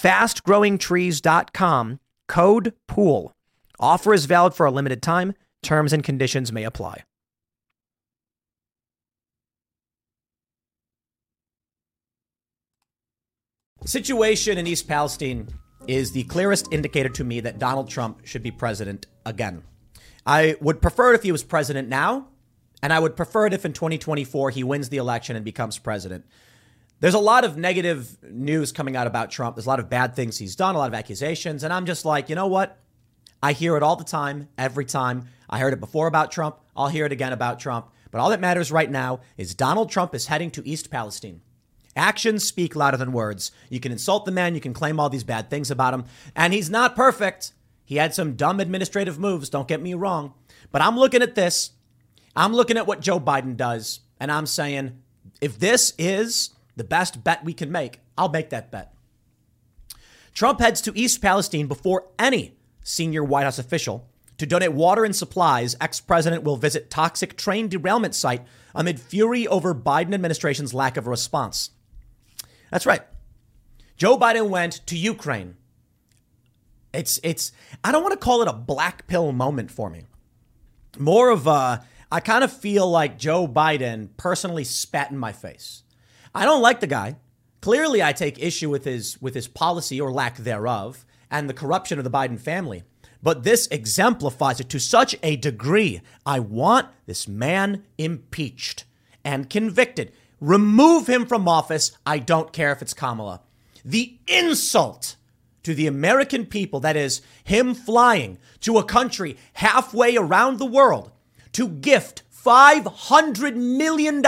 fastgrowingtrees.com, code POOL. Offer is valid for a limited time. Terms and conditions may apply. Situation in East Palestine is the clearest indicator to me that Donald Trump should be president again. I would prefer it if he was president now, and I would prefer it if in 2024 he wins the election and becomes president. There's a lot of negative news coming out about Trump. There's a lot of bad things he's done, a lot of accusations. And I'm just like, you know what? I hear it all the time, every time. I heard it before about Trump. I'll hear it again about Trump. But all that matters right now is Donald Trump is heading to East Palestine. Actions speak louder than words. You can insult the man, you can claim all these bad things about him, and he's not perfect. He had some dumb administrative moves, don't get me wrong. But I'm looking at this. I'm looking at what Joe Biden does, and I'm saying if this is the best bet we can make, I'll make that bet. Trump heads to East Palestine before any senior White House official to donate water and supplies. Ex president will visit toxic train derailment site amid fury over Biden administration's lack of response. That's right. Joe Biden went to Ukraine. It's it's I don't want to call it a black pill moment for me. More of a I kind of feel like Joe Biden personally spat in my face. I don't like the guy. Clearly, I take issue with his with his policy or lack thereof and the corruption of the Biden family. But this exemplifies it to such a degree. I want this man impeached and convicted. Remove him from office. I don't care if it's Kamala. The insult to the American people, that is, him flying to a country halfway around the world to gift $500 million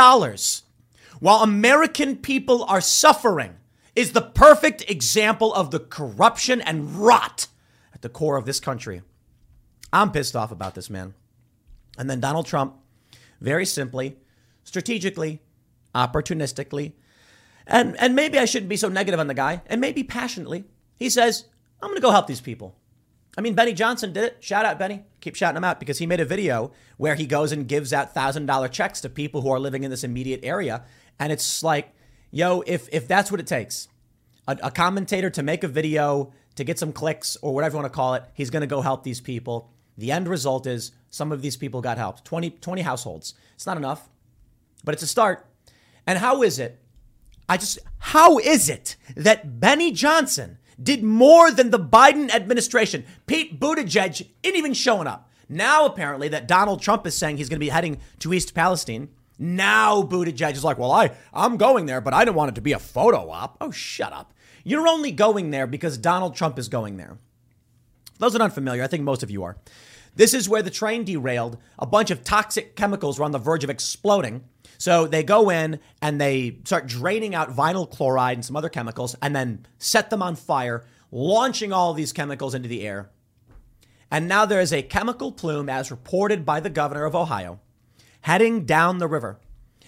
while American people are suffering is the perfect example of the corruption and rot at the core of this country. I'm pissed off about this, man. And then Donald Trump, very simply, strategically, opportunistically, and, and maybe I shouldn't be so negative on the guy, and maybe passionately, he says, I'm going to go help these people. I mean, Benny Johnson did it. Shout out, Benny. Keep shouting him out because he made a video where he goes and gives out $1,000 checks to people who are living in this immediate area and it's like, yo, if if that's what it takes, a, a commentator to make a video to get some clicks or whatever you want to call it, he's going to go help these people. The end result is some of these people got help. 20, 20 households. It's not enough, but it's a start. And how is it? I just, how is it that Benny Johnson did more than the Biden administration? Pete Buttigieg ain't even showing up. Now, apparently, that Donald Trump is saying he's going to be heading to East Palestine. Now Buttigieg is like, well, I, I'm going there, but I didn't want it to be a photo op. Oh, shut up. You're only going there because Donald Trump is going there. those are unfamiliar, I think most of you are. This is where the train derailed. A bunch of toxic chemicals were on the verge of exploding. So they go in and they start draining out vinyl chloride and some other chemicals and then set them on fire, launching all these chemicals into the air. And now there is a chemical plume, as reported by the governor of Ohio, heading down the river.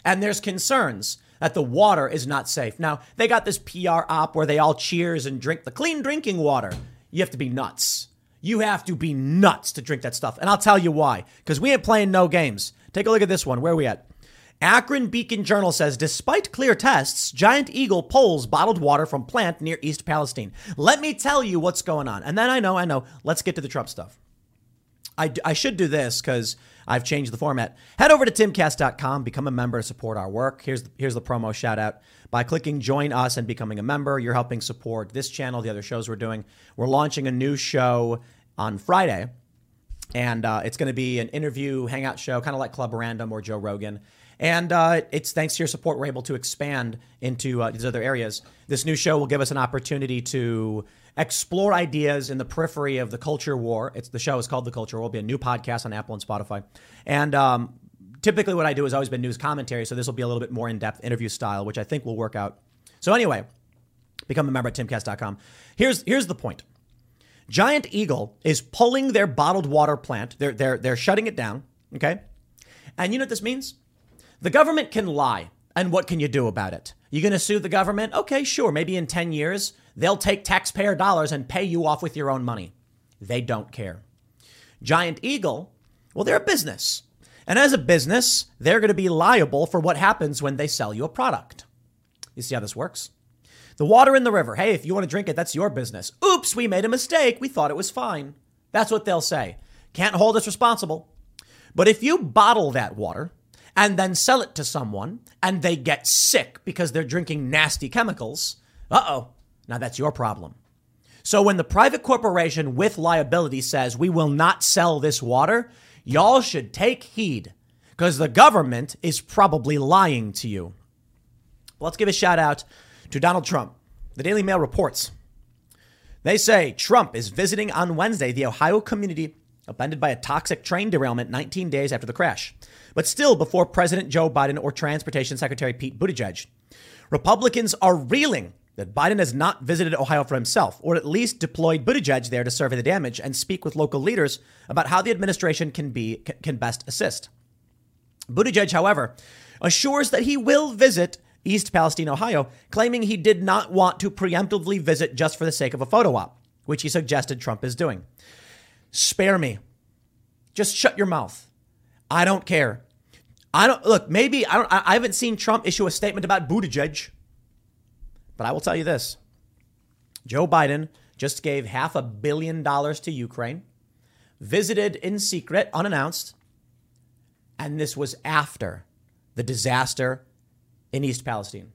And there's concerns that the water is not safe. Now, they got this PR op where they all cheers and drink the clean drinking water. You have to be nuts. You have to be nuts to drink that stuff. And I'll tell you why. Because we ain't playing no games. Take a look at this one. Where are we at? Akron Beacon Journal says despite clear tests, Giant Eagle pulls bottled water from plant near East Palestine. Let me tell you what's going on. And then I know, I know. Let's get to the Trump stuff. I, I should do this because I've changed the format. Head over to timcast.com, become a member to support our work. Here's the, here's the promo shout out. By clicking join us and becoming a member, you're helping support this channel, the other shows we're doing. We're launching a new show on Friday And uh, it's going to be an interview, hangout show, kind of like Club Random or Joe Rogan. And uh, it's thanks to your support, we're able to expand into uh, these other areas. This new show will give us an opportunity to explore ideas in the periphery of the culture war. It's the show is called The Culture War. It'll be a new podcast on Apple and Spotify. And um, typically, what I do has always been news commentary. So this will be a little bit more in depth interview style, which I think will work out. So anyway, become a member at timcast.com. Here's here's the point. Giant Eagle is pulling their bottled water plant. They're they're they're shutting it down. Okay, and you know what this means? The government can lie. And what can you do about it? You going to sue the government? Okay, sure. Maybe in 10 years, they'll take taxpayer dollars and pay you off with your own money. They don't care. Giant Eagle, well, they're a business. And as a business, they're going to be liable for what happens when they sell you a product. You see how this works? The water in the river. Hey, if you want to drink it, that's your business. Oops, we made a mistake. We thought it was fine. That's what they'll say. Can't hold us responsible. But if you bottle that water, and then sell it to someone and they get sick because they're drinking nasty chemicals, uh oh, now that's your problem. So when the private corporation with liability says we will not sell this water, y'all should take heed because the government is probably lying to you. Let's give a shout out to Donald Trump. The Daily Mail reports. They say Trump is visiting on Wednesday the Ohio community upended by a toxic train derailment 19 days after the crash, but still before President Joe Biden or Transportation Secretary Pete Buttigieg. Republicans are reeling that Biden has not visited Ohio for himself, or at least deployed Buttigieg there to survey the damage and speak with local leaders about how the administration can be can best assist. Buttigieg, however, assures that he will visit East Palestine, Ohio, claiming he did not want to preemptively visit just for the sake of a photo op, which he suggested Trump is doing. Spare me. Just shut your mouth. I don't care. I don't look. Maybe I don't. I haven't seen Trump issue a statement about Buttigieg, but I will tell you this: Joe Biden just gave half a billion dollars to Ukraine, visited in secret, unannounced, and this was after the disaster in East Palestine.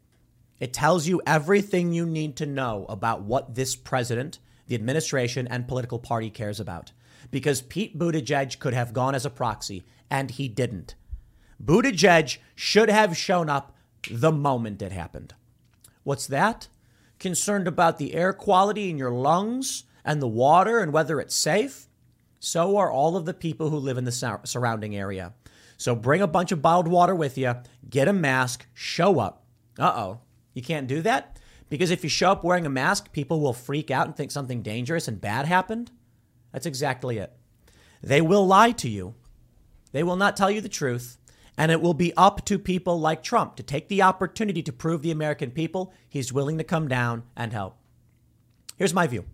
It tells you everything you need to know about what this president, the administration, and political party cares about because Pete Buttigieg could have gone as a proxy, and he didn't. Buttigieg should have shown up the moment it happened. What's that? Concerned about the air quality in your lungs and the water and whether it's safe? So are all of the people who live in the surrounding area. So bring a bunch of bottled water with you, get a mask, show up. Uh oh. You can't do that? Because if you show up wearing a mask, people will freak out and think something dangerous and bad happened? That's exactly it. They will lie to you. They will not tell you the truth. And it will be up to people like Trump to take the opportunity to prove the American people he's willing to come down and help. Here's my view.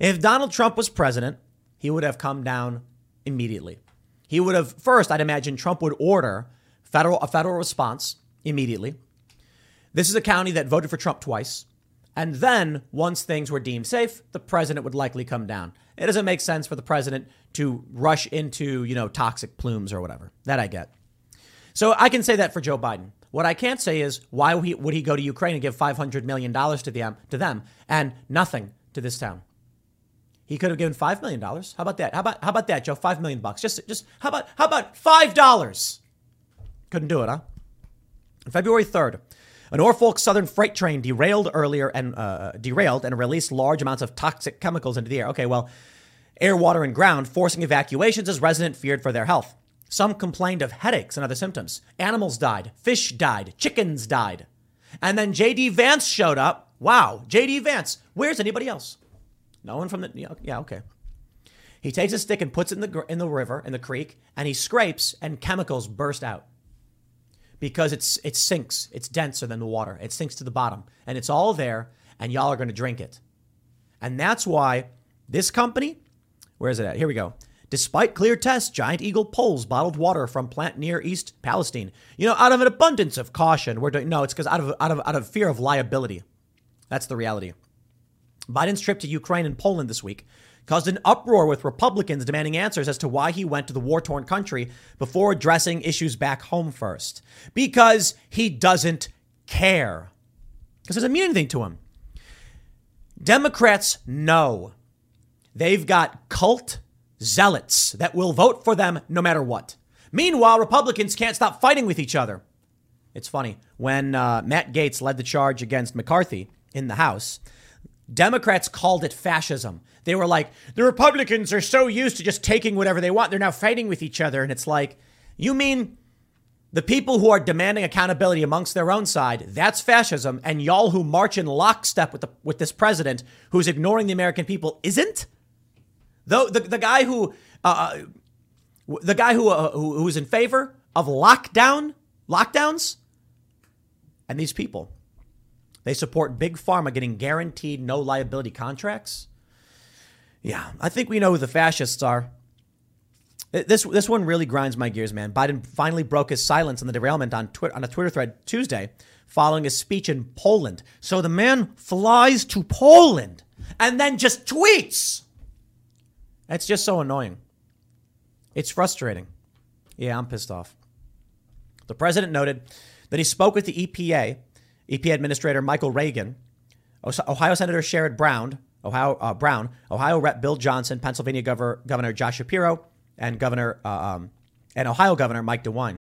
If Donald Trump was president, he would have come down immediately. He would have first, I'd imagine Trump would order federal a federal response immediately. This is a county that voted for Trump twice. And then, once things were deemed safe, the president would likely come down. It doesn't make sense for the president to rush into, you know, toxic plumes or whatever. That I get. So I can say that for Joe Biden. What I can't say is why would he, would he go to Ukraine and give $500 million to them, to them and nothing to this town? He could have given $5 million. How about that? How about, how about that, Joe? 5 million bucks. Just, just, how about, how about $5? Couldn't do it, huh? February 3rd, a Norfolk Southern freight train derailed earlier and uh, derailed and released large amounts of toxic chemicals into the air. Okay, well, air, water, and ground, forcing evacuations as residents feared for their health. Some complained of headaches and other symptoms. Animals died, fish died, chickens died. And then J.D. Vance showed up. Wow, J.D. Vance. Where's anybody else? No one from the. Yeah, okay. He takes a stick and puts it in the in the river in the creek, and he scrapes, and chemicals burst out because it's it sinks. It's denser than the water. It sinks to the bottom, and it's all there, and y'all are going to drink it. And that's why this company, where is it at? Here we go. Despite clear tests, Giant Eagle pulls bottled water from plant near East Palestine. You know, out of an abundance of caution, we're doing no. It's because out of out of out of fear of liability. That's the reality. Biden's trip to Ukraine and Poland this week caused an uproar with Republicans demanding answers as to why he went to the war torn country before addressing issues back home first. Because he doesn't care. Because it doesn't mean anything to him. Democrats know they've got cult zealots that will vote for them no matter what. Meanwhile, Republicans can't stop fighting with each other. It's funny. When uh, Matt Gaetz led the charge against McCarthy in the House, Democrats called it fascism. They were like, the Republicans are so used to just taking whatever they want. They're now fighting with each other. And it's like, you mean the people who are demanding accountability amongst their own side, that's fascism. And y'all who march in lockstep with, the, with this president who's ignoring the American people isn't? Though the, the guy who, uh, uh the guy who, uh, who, who's in favor of lockdown, lockdowns, and these people, they support big pharma getting guaranteed no liability contracts. Yeah, I think we know who the fascists are. This this one really grinds my gears, man. Biden finally broke his silence on the derailment on Twitter on a Twitter thread Tuesday, following his speech in Poland. So the man flies to Poland and then just tweets. It's just so annoying. It's frustrating. Yeah, I'm pissed off. The president noted that he spoke with the EPA, EPA Administrator Michael Regan, Ohio Senator Sherrod Brown, Ohio uh, Brown, Ohio Rep Bill Johnson, Pennsylvania Governor, Governor Josh Shapiro, and Governor uh, um, and Ohio Governor Mike DeWine.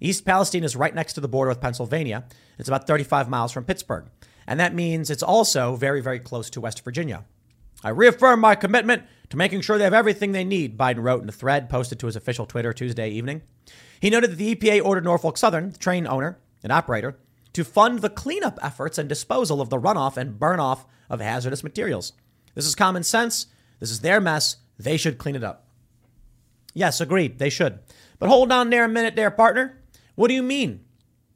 East Palestine is right next to the border with Pennsylvania. It's about 35 miles from Pittsburgh. And that means it's also very, very close to West Virginia. I reaffirm my commitment to making sure they have everything they need, Biden wrote in a thread posted to his official Twitter Tuesday evening. He noted that the EPA ordered Norfolk Southern, the train owner and operator, to fund the cleanup efforts and disposal of the runoff and burn off of hazardous materials. This is common sense. This is their mess. They should clean it up. Yes, agreed. They should. But hold on there a minute, there, partner. What do you mean?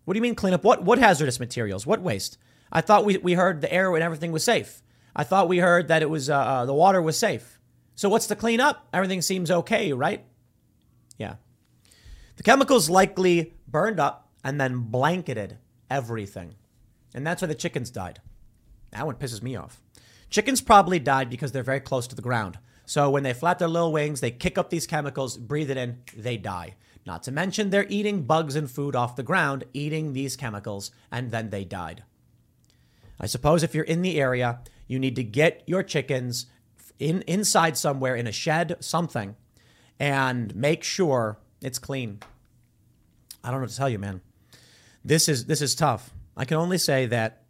What do you mean clean up? What what hazardous materials? What waste? I thought we, we heard the air and everything was safe. I thought we heard that it was uh, uh, the water was safe. So what's the clean up? Everything seems okay, right? Yeah. The chemicals likely burned up and then blanketed everything. And that's why the chickens died. That one pisses me off. Chickens probably died because they're very close to the ground. So when they flap their little wings, they kick up these chemicals, breathe it in, they die. Not to mention, they're eating bugs and food off the ground, eating these chemicals, and then they died. I suppose if you're in the area, you need to get your chickens in inside somewhere in a shed, something, and make sure it's clean. I don't know what to tell you, man. This is this is tough. I can only say that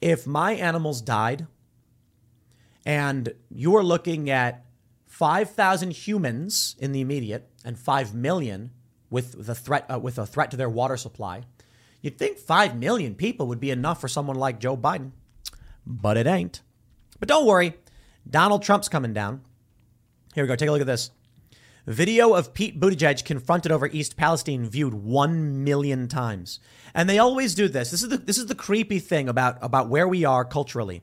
if my animals died and you are looking at 5,000 humans in the immediate and 5 million with the threat uh, with a threat to their water supply. You'd think 5 million people would be enough for someone like Joe Biden, but it ain't. But don't worry, Donald Trump's coming down. Here we go. Take a look at this. Video of Pete Buttigieg confronted over East Palestine viewed 1 million times. And they always do this. This is the, this is the creepy thing about, about where we are culturally.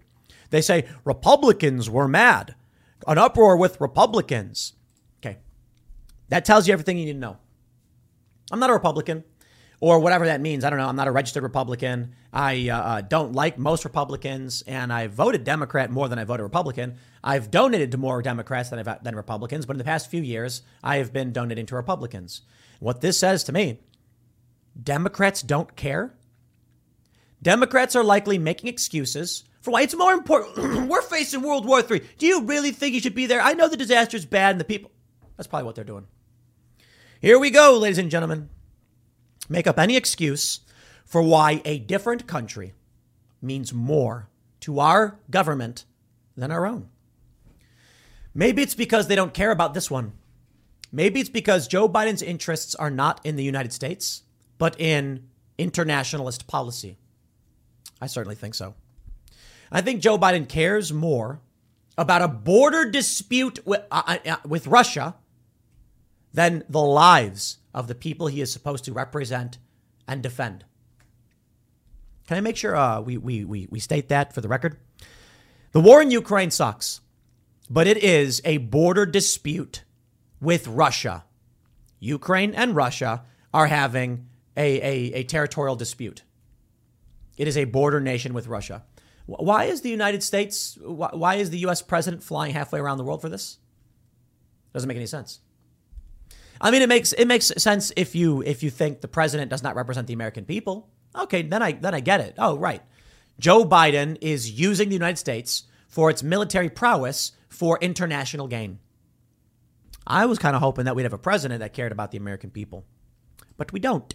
They say Republicans were mad an uproar with Republicans. Okay. That tells you everything you need to know. I'm not a Republican or whatever that means. I don't know. I'm not a registered Republican. I uh, uh don't like most Republicans, and I voted Democrat more than I voted Republican. I've donated to more Democrats than, I've, than Republicans, but in the past few years, I have been donating to Republicans. What this says to me Democrats don't care. Democrats are likely making excuses for why it's more important. We're facing World War III. Do you really think you should be there? I know the disaster is bad and the people. That's probably what they're doing. Here we go, ladies and gentlemen. Make up any excuse for why a different country means more to our government than our own. Maybe it's because they don't care about this one. Maybe it's because Joe Biden's interests are not in the United States, but in internationalist policy. I certainly think so. I think Joe Biden cares more about a border dispute with, uh, uh, uh, with Russia than the lives of the people he is supposed to represent and defend. Can I make sure uh, we, we, we, we state that for the record? The war in Ukraine sucks, but it is a border dispute with Russia. Ukraine and Russia are having a, a, a territorial dispute. It is a border nation with Russia. Why is the United States, why is the US president flying halfway around the world for this? Doesn't make any sense. I mean, it makes it makes sense if you if you think the president does not represent the American people. Okay, then I then I get it. Oh, right. Joe Biden is using the United States for its military prowess for international gain. I was kind of hoping that we'd have a president that cared about the American people, but we don't.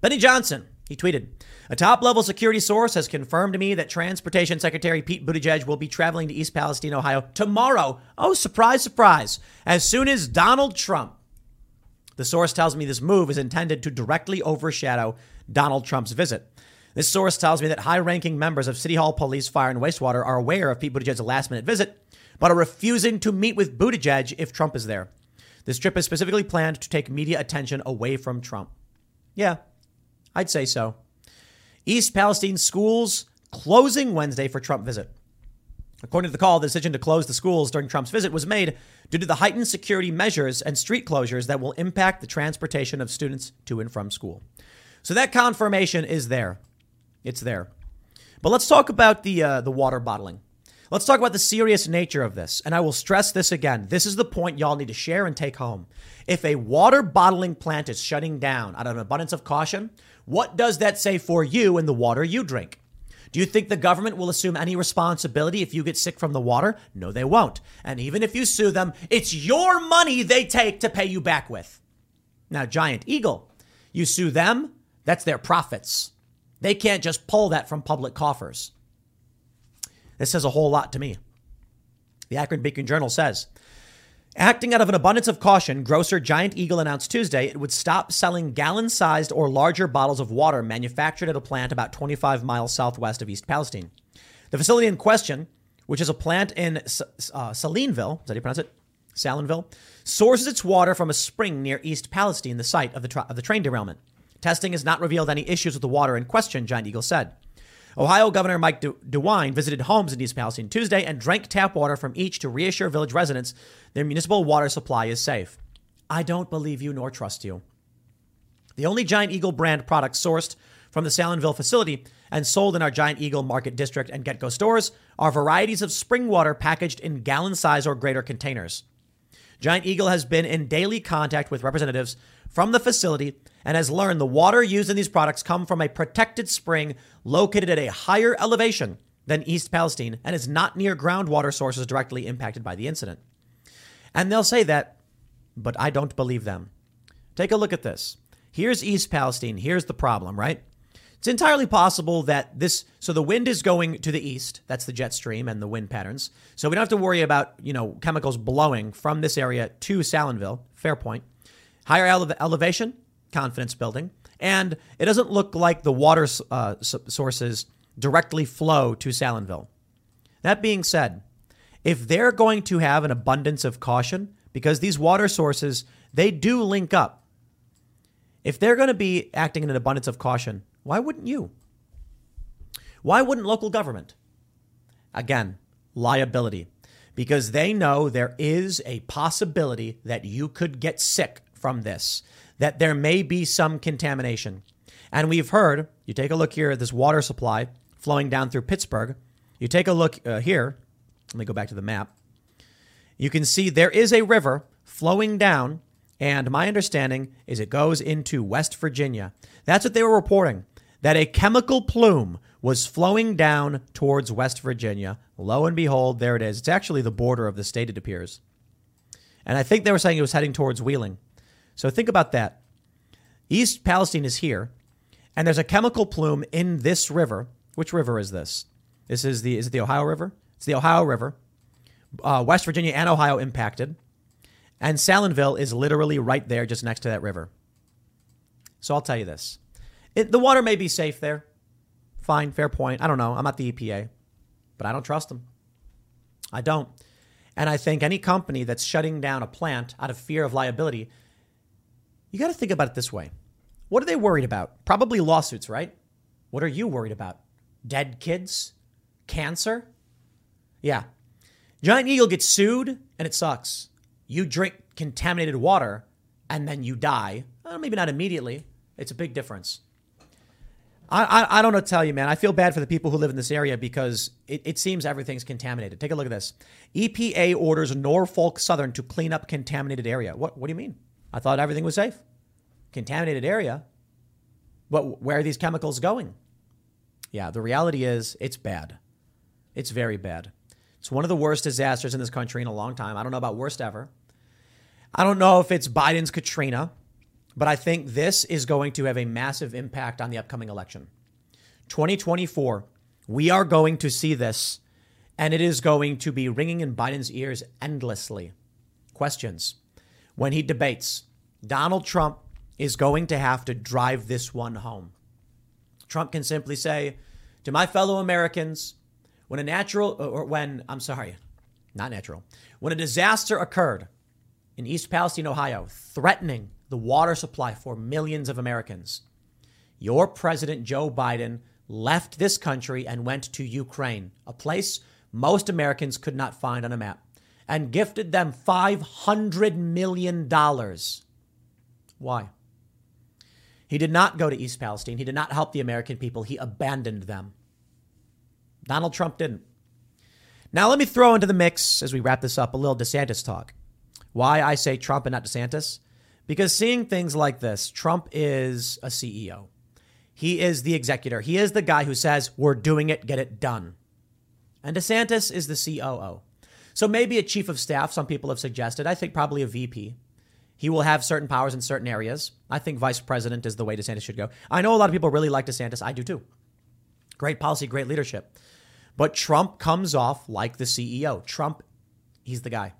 Benny Johnson, he tweeted, a top level security source has confirmed to me that Transportation Secretary Pete Buttigieg will be traveling to East Palestine, Ohio tomorrow. Oh, surprise, surprise. As soon as Donald Trump the source tells me this move is intended to directly overshadow Donald Trump's visit. This source tells me that high ranking members of City Hall Police, Fire, and Wastewater are aware of Pete Buttigieg's last minute visit, but are refusing to meet with Buttigieg if Trump is there. This trip is specifically planned to take media attention away from Trump. Yeah, I'd say so. East Palestine schools closing Wednesday for Trump visit. According to the call, the decision to close the schools during Trump's visit was made due to the heightened security measures and street closures that will impact the transportation of students to and from school. So that confirmation is there. It's there. But let's talk about the uh, the water bottling. Let's talk about the serious nature of this. And I will stress this again. This is the point y'all need to share and take home. If a water bottling plant is shutting down out of an abundance of caution, what does that say for you and the water you drink? Do you think the government will assume any responsibility if you get sick from the water? No, they won't. And even if you sue them, it's your money they take to pay you back with. Now, Giant Eagle, you sue them, that's their profits. They can't just pull that from public coffers. This says a whole lot to me. The Akron Beacon Journal says Acting out of an abundance of caution, grocer Giant Eagle announced Tuesday it would stop selling gallon sized or larger bottles of water manufactured at a plant about 25 miles southwest of East Palestine. The facility in question, which is a plant in uh, Salineville, is that how you pronounce it? Salineville, sources its water from a spring near East Palestine, the site of the, tra- of the train derailment. Testing has not revealed any issues with the water in question, Giant Eagle said. Ohio Governor Mike De- DeWine visited homes in East Palestine Tuesday and drank tap water from each to reassure village residents their municipal water supply is safe. I don't believe you nor trust you. The only Giant Eagle brand products sourced from the Salineville facility and sold in our Giant Eagle Market District and GetGo stores are varieties of spring water packaged in gallon size or greater containers. Giant Eagle has been in daily contact with representatives from the facility and has learned the water used in these products come from a protected spring located at a higher elevation than East Palestine and is not near groundwater sources directly impacted by the incident. And they'll say that, but I don't believe them. Take a look at this. Here's East Palestine. Here's the problem, right? It's entirely possible that this, so the wind is going to the east. That's the jet stream and the wind patterns. So we don't have to worry about, you know, chemicals blowing from this area to Salineville. Fair point. Higher ele- elevation, confidence building. And it doesn't look like the water uh, sources directly flow to Salineville. That being said, if they're going to have an abundance of caution, because these water sources, they do link up. If they're going to be acting in an abundance of caution, why wouldn't you? Why wouldn't local government? Again, liability. Because they know there is a possibility that you could get sick from this, that there may be some contamination. And we've heard, you take a look here at this water supply flowing down through Pittsburgh. You take a look uh, here. Let me go back to the map. You can see there is a river flowing down, and my understanding is it goes into West Virginia. That's what they were reporting that a chemical plume was flowing down towards West Virginia. Lo and behold, there it is. It's actually the border of the state, it appears. And I think they were saying it was heading towards Wheeling. So think about that. East Palestine is here, and there's a chemical plume in this river. Which river is this? This is the is it the Ohio River? It's the Ohio River. uh, West Virginia and Ohio impacted. And Salineville is literally right there, just next to that river. So I'll tell you this it, the water may be safe there. Fine, fair point. I don't know. I'm not the EPA, but I don't trust them. I don't. And I think any company that's shutting down a plant out of fear of liability, you got to think about it this way. What are they worried about? Probably lawsuits, right? What are you worried about? Dead kids? Cancer? Yeah. Giant Eagle gets sued and it sucks. You drink contaminated water and then you die. Well, maybe not immediately. It's a big difference. I, I, don't know to tell you, man. I feel bad for the people who live in this area because it, it seems everything's contaminated. Take a look at this. EPA orders Norfolk Southern to clean up contaminated area. What, what do you mean? I thought everything was safe. Contaminated area? But where are these chemicals going? Yeah, the reality is it's bad. It's very bad. It's one of the worst disasters in this country in a long time. I don't know about worst ever. I don't know if it's Biden's Katrina. But I think this is going to have a massive impact on the upcoming election. 2024, we are going to see this, and it is going to be ringing in Biden's ears endlessly. Questions. When he debates, Donald Trump is going to have to drive this one home. Trump can simply say, to my fellow Americans, when a natural, or when, I'm sorry, not natural, when a disaster occurred in East Palestine, Ohio, threatening the water supply for millions of Americans. Your president, Joe Biden, left this country and went to Ukraine, a place most Americans could not find on a map, and gifted them $500 million. Why? He did not go to East Palestine. He did not help the American people. He abandoned them. Donald Trump didn't. Now, let me throw into the mix, as we wrap this up, a little DeSantis talk. Why I say Trump and not DeSantis? Because seeing things like this, Trump is a CEO. He is the executor. He is the guy who says, we're doing it, get it done. And DeSantis is the COO. So maybe a chief of staff, some people have suggested. I think probably a VP. He will have certain powers in certain areas. I think vice president is the way DeSantis should go. I know a lot of people really like DeSantis. I do too. Great policy, great leadership. But Trump comes off like the CEO. Trump, he's the guy.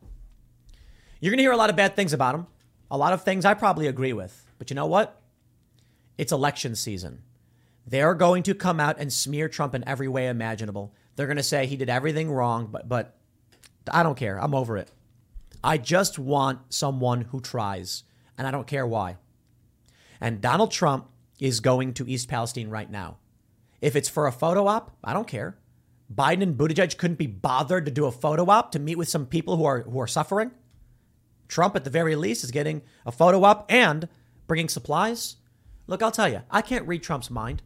You're going to hear a lot of bad things about him. A lot of things I probably agree with. But you know what? It's election season. They're going to come out and smear Trump in every way imaginable. They're going to say he did everything wrong, but but I don't care. I'm over it. I just want someone who tries, and I don't care why. And Donald Trump is going to East Palestine right now. If it's for a photo op, I don't care. Biden and Buttigieg couldn't be bothered to do a photo op to meet with some people who are who are suffering. Trump, at the very least, is getting a photo up and bringing supplies. Look, I'll tell you, I can't read Trump's mind.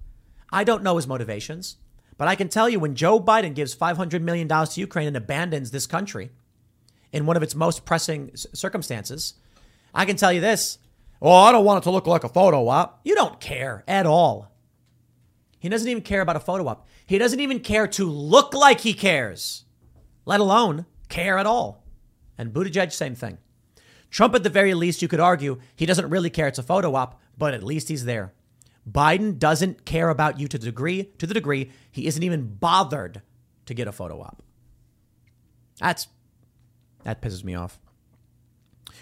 I don't know his motivations. But I can tell you when Joe Biden gives $500 million to Ukraine and abandons this country in one of its most pressing circumstances, I can tell you this. Oh, I don't want it to look like a photo op. You don't care at all. He doesn't even care about a photo op. He doesn't even care to look like he cares, let alone care at all. And Buttigieg, same thing. Trump, at the very least, you could argue he doesn't really care. It's a photo op, but at least he's there. Biden doesn't care about you to the degree to the degree he isn't even bothered to get a photo op. That's that pisses me off.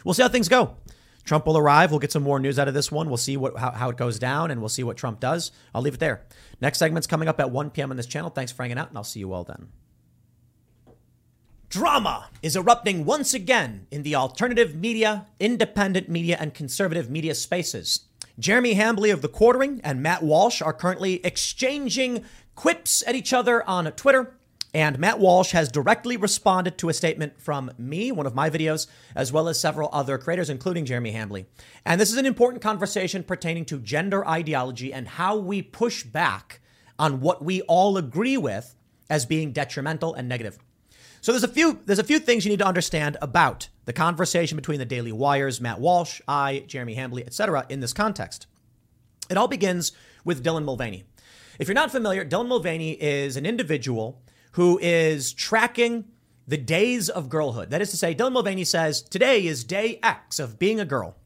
We'll see how things go. Trump will arrive. We'll get some more news out of this one. We'll see what how, how it goes down, and we'll see what Trump does. I'll leave it there. Next segment's coming up at 1 p.m. on this channel. Thanks for hanging out, and I'll see you all then. Drama is erupting once again in the alternative media, independent media, and conservative media spaces. Jeremy Hambly of The Quartering and Matt Walsh are currently exchanging quips at each other on Twitter. And Matt Walsh has directly responded to a statement from me, one of my videos, as well as several other creators, including Jeremy Hambly. And this is an important conversation pertaining to gender ideology and how we push back on what we all agree with as being detrimental and negative. So there's a few there's a few things you need to understand about the conversation between the Daily Wire's Matt Walsh, I, Jeremy Hambly, etc. in this context. It all begins with Dylan Mulvaney. If you're not familiar, Dylan Mulvaney is an individual who is tracking the days of girlhood. That is to say, Dylan Mulvaney says today is day X of being a girl.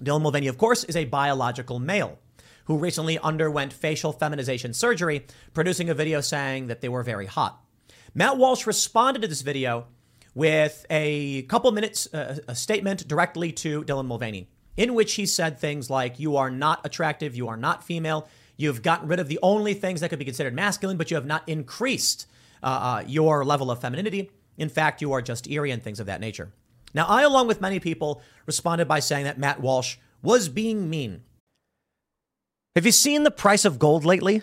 Dylan Mulvaney, of course, is a biological male who recently underwent facial feminization surgery, producing a video saying that they were very hot. Matt Walsh responded to this video with a couple minutes, uh, a statement directly to Dylan Mulvaney, in which he said things like, You are not attractive, you are not female, you've gotten rid of the only things that could be considered masculine, but you have not increased uh, uh, your level of femininity. In fact, you are just eerie and things of that nature. Now, I, along with many people, responded by saying that Matt Walsh was being mean. Have you seen the price of gold lately?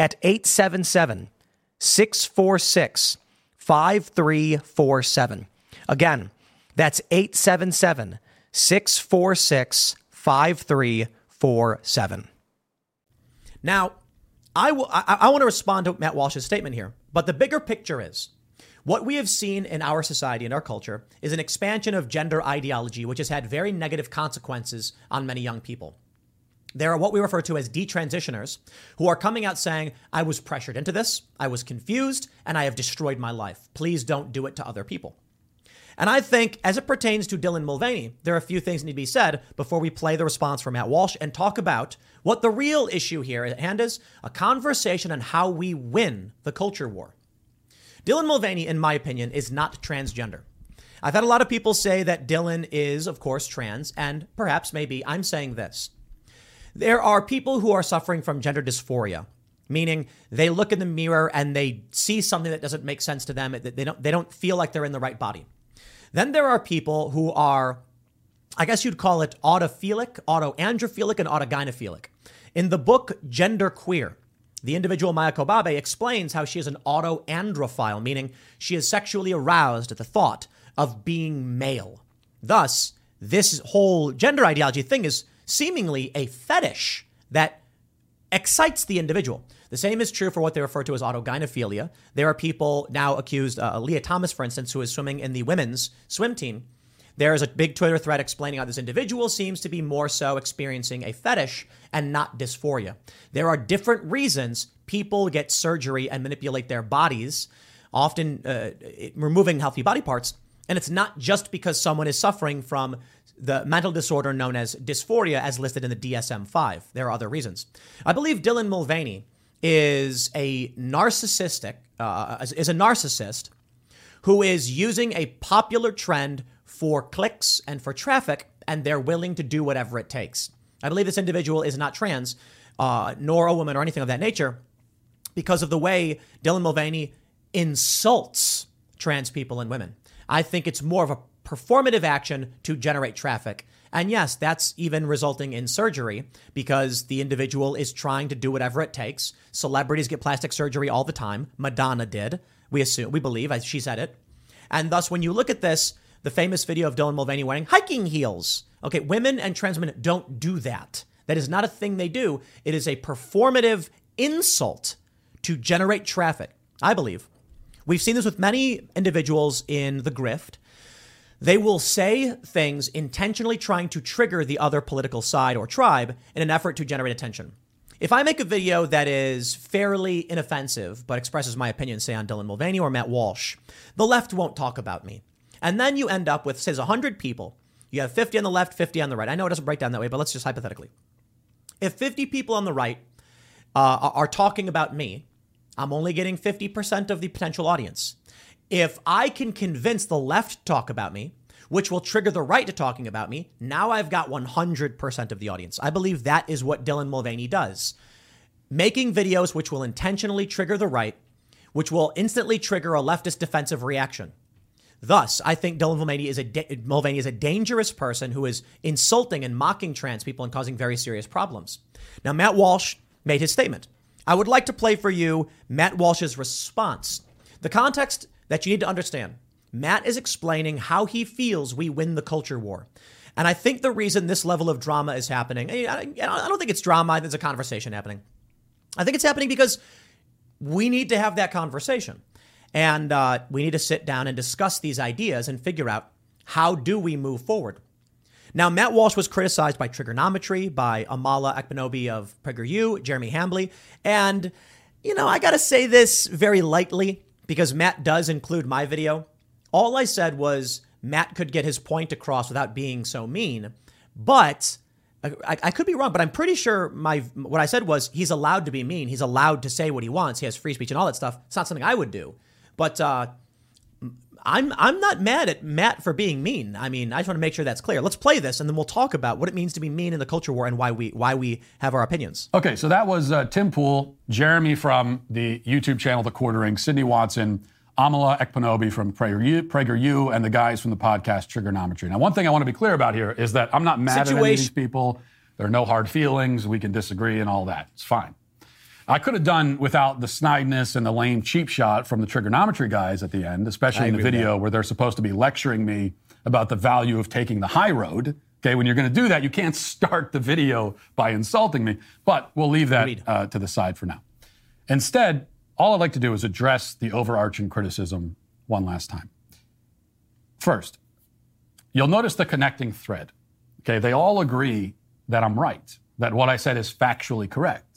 at 877 646 5347. Again, that's 877 646 5347. Now, I, I, I want to respond to Matt Walsh's statement here, but the bigger picture is what we have seen in our society and our culture is an expansion of gender ideology, which has had very negative consequences on many young people. There are what we refer to as detransitioners who are coming out saying, I was pressured into this, I was confused, and I have destroyed my life. Please don't do it to other people. And I think, as it pertains to Dylan Mulvaney, there are a few things that need to be said before we play the response from Matt Walsh and talk about what the real issue here at hand is a conversation on how we win the culture war. Dylan Mulvaney, in my opinion, is not transgender. I've had a lot of people say that Dylan is, of course, trans, and perhaps maybe I'm saying this. There are people who are suffering from gender dysphoria, meaning they look in the mirror and they see something that doesn't make sense to them. They don't, they don't feel like they're in the right body. Then there are people who are, I guess you'd call it autophilic, autoandrophilic, and autogynephilic. In the book Gender Queer, the individual Maia Kobabe explains how she is an autoandrophile, meaning she is sexually aroused at the thought of being male. Thus, this whole gender ideology thing is seemingly a fetish that excites the individual. The same is true for what they refer to as autogynephilia. There are people now accused, uh, Lia Thomas, for instance, who is swimming in the women's swim team. There is a big Twitter thread explaining how this individual seems to be more so experiencing a fetish and not dysphoria. There are different reasons people get surgery and manipulate their bodies, often uh, removing healthy body parts. And it's not just because someone is suffering from the mental disorder known as dysphoria, as listed in the DSM 5. There are other reasons. I believe Dylan Mulvaney is a narcissistic, uh, is a narcissist who is using a popular trend for clicks and for traffic, and they're willing to do whatever it takes. I believe this individual is not trans, uh, nor a woman or anything of that nature, because of the way Dylan Mulvaney insults trans people and women. I think it's more of a performative action to generate traffic. And yes, that's even resulting in surgery because the individual is trying to do whatever it takes. Celebrities get plastic surgery all the time. Madonna did. We assume, we believe, as she said it. And thus, when you look at this, the famous video of Dylan Mulvaney wearing hiking heels. Okay, women and trans women don't do that. That is not a thing they do. It is a performative insult to generate traffic, I believe. We've seen this with many individuals in the grift. They will say things intentionally trying to trigger the other political side or tribe in an effort to generate attention. If I make a video that is fairly inoffensive but expresses my opinion, say on Dylan Mulvaney or Matt Walsh, the left won't talk about me. And then you end up with, says 100 people. You have 50 on the left, 50 on the right. I know it doesn't break down that way, but let's just hypothetically. If 50 people on the right uh, are talking about me, I'm only getting 50% of the potential audience. If I can convince the left to talk about me, which will trigger the right to talking about me, now I've got 100% of the audience. I believe that is what Dylan Mulvaney does. Making videos which will intentionally trigger the right, which will instantly trigger a leftist defensive reaction. Thus, I think Dylan Mulvaney is a da- Mulvaney is a dangerous person who is insulting and mocking trans people and causing very serious problems. Now, Matt Walsh made his statement. I would like to play for you Matt Walsh's response. The context that you need to understand. Matt is explaining how he feels we win the culture war. And I think the reason this level of drama is happening, I don't think it's drama, I think it's a conversation happening. I think it's happening because we need to have that conversation. And uh, we need to sit down and discuss these ideas and figure out how do we move forward. Now, Matt Walsh was criticized by Triggernometry, by Amala Ekpunobi of PragerU, Jeremy Hambly. And, you know, I got to say this very lightly because Matt does include my video. All I said was Matt could get his point across without being so mean. But I, I, could be wrong, but I'm pretty sure my what I said was he's allowed to be mean. He's allowed to say what he wants. He has free speech and all that stuff. It's not something I would do. But uh, I'm I'm not mad at Matt for being mean. I mean, I just want to make sure that's clear. Let's play this, and then we'll talk about what it means to be mean in the culture war and why we why we have our opinions. Okay, so that was uh, Tim Pool, Jeremy from the YouTube channel The Quartering, Sydney Watson. Amala Ekpunobi from PragerU, PragerU and the guys from the podcast Triggernometry. Now, one thing I want to be clear about here is that I'm not mad Situation. at any of these people. There are no hard feelings. We can disagree and all that. It's fine. I could have done without the snideness and the lame cheap shot from the Triggernometry guys at the end, especially in the video where they're supposed to be lecturing me about the value of taking the high road. Okay, when you're going to do that, you can't start the video by insulting me. But we'll leave that uh, to the side for now. Instead, all I'd like to do is address the overarching criticism one last time. First, you'll notice the connecting thread. Okay, they all agree that I'm right, that what I said is factually correct.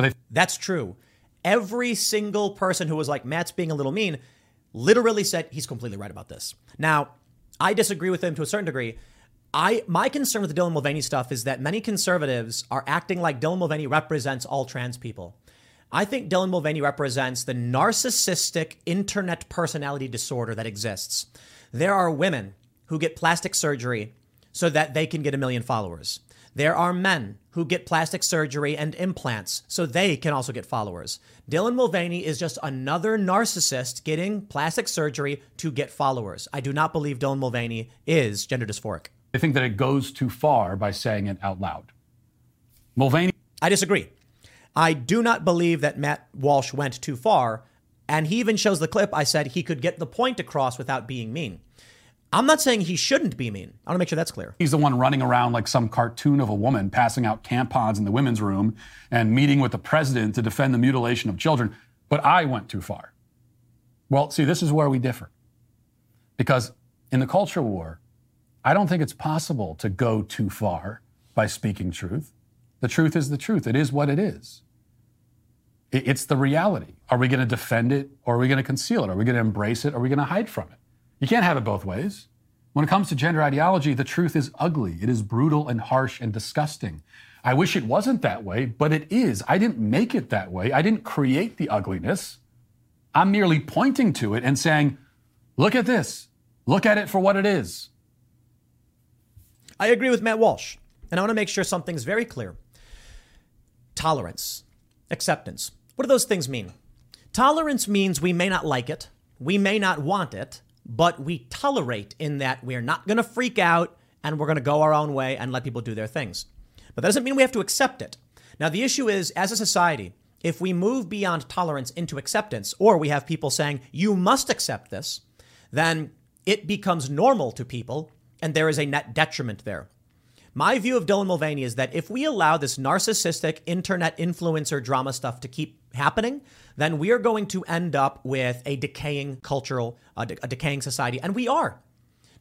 But That's true. Every single person who was like, Matt's being a little mean, literally said he's completely right about this. Now, I disagree with him to a certain degree. I my concern with the Dylan Mulvaney stuff is that many conservatives are acting like Dylan Mulvaney represents all trans people. I think Dylan Mulvaney represents the narcissistic internet personality disorder that exists. There are women who get plastic surgery so that they can get a million followers. There are men who get plastic surgery and implants so they can also get followers. Dylan Mulvaney is just another narcissist getting plastic surgery to get followers. I do not believe Dylan Mulvaney is gender dysphoric. I think that it goes too far by saying it out loud. Mulvaney. I disagree. I do not believe that Matt Walsh went too far. And he even shows the clip. I said he could get the point across without being mean. I'm not saying he shouldn't be mean. I want to make sure that's clear. He's the one running around like some cartoon of a woman, passing out tampons in the women's room and meeting with the president to defend the mutilation of children. But I went too far. Well, see, this is where we differ. Because in the culture war, I don't think it's possible to go too far by speaking truth. The truth is the truth. It is what it is. It's the reality. Are we going to defend it or are we going to conceal it? Are we going to embrace it or are we going to hide from it? You can't have it both ways. When it comes to gender ideology, the truth is ugly. It is brutal and harsh and disgusting. I wish it wasn't that way, but it is. I didn't make it that way. I didn't create the ugliness. I'm merely pointing to it and saying, look at this. Look at it for what it is. I agree with Matt Walsh, and I want to make sure something's very clear tolerance, acceptance. What do those things mean? Tolerance means we may not like it, we may not want it, but we tolerate in that we're not going to freak out and we're going to go our own way and let people do their things. But that doesn't mean we have to accept it. Now, the issue is, as a society, if we move beyond tolerance into acceptance, or we have people saying, you must accept this, then it becomes normal to people and there is a net detriment there. My view of Dylan Mulvaney is that if we allow this narcissistic internet influencer drama stuff to keep happening, then we are going to end up with a decaying cultural, uh, a decaying society. And we are.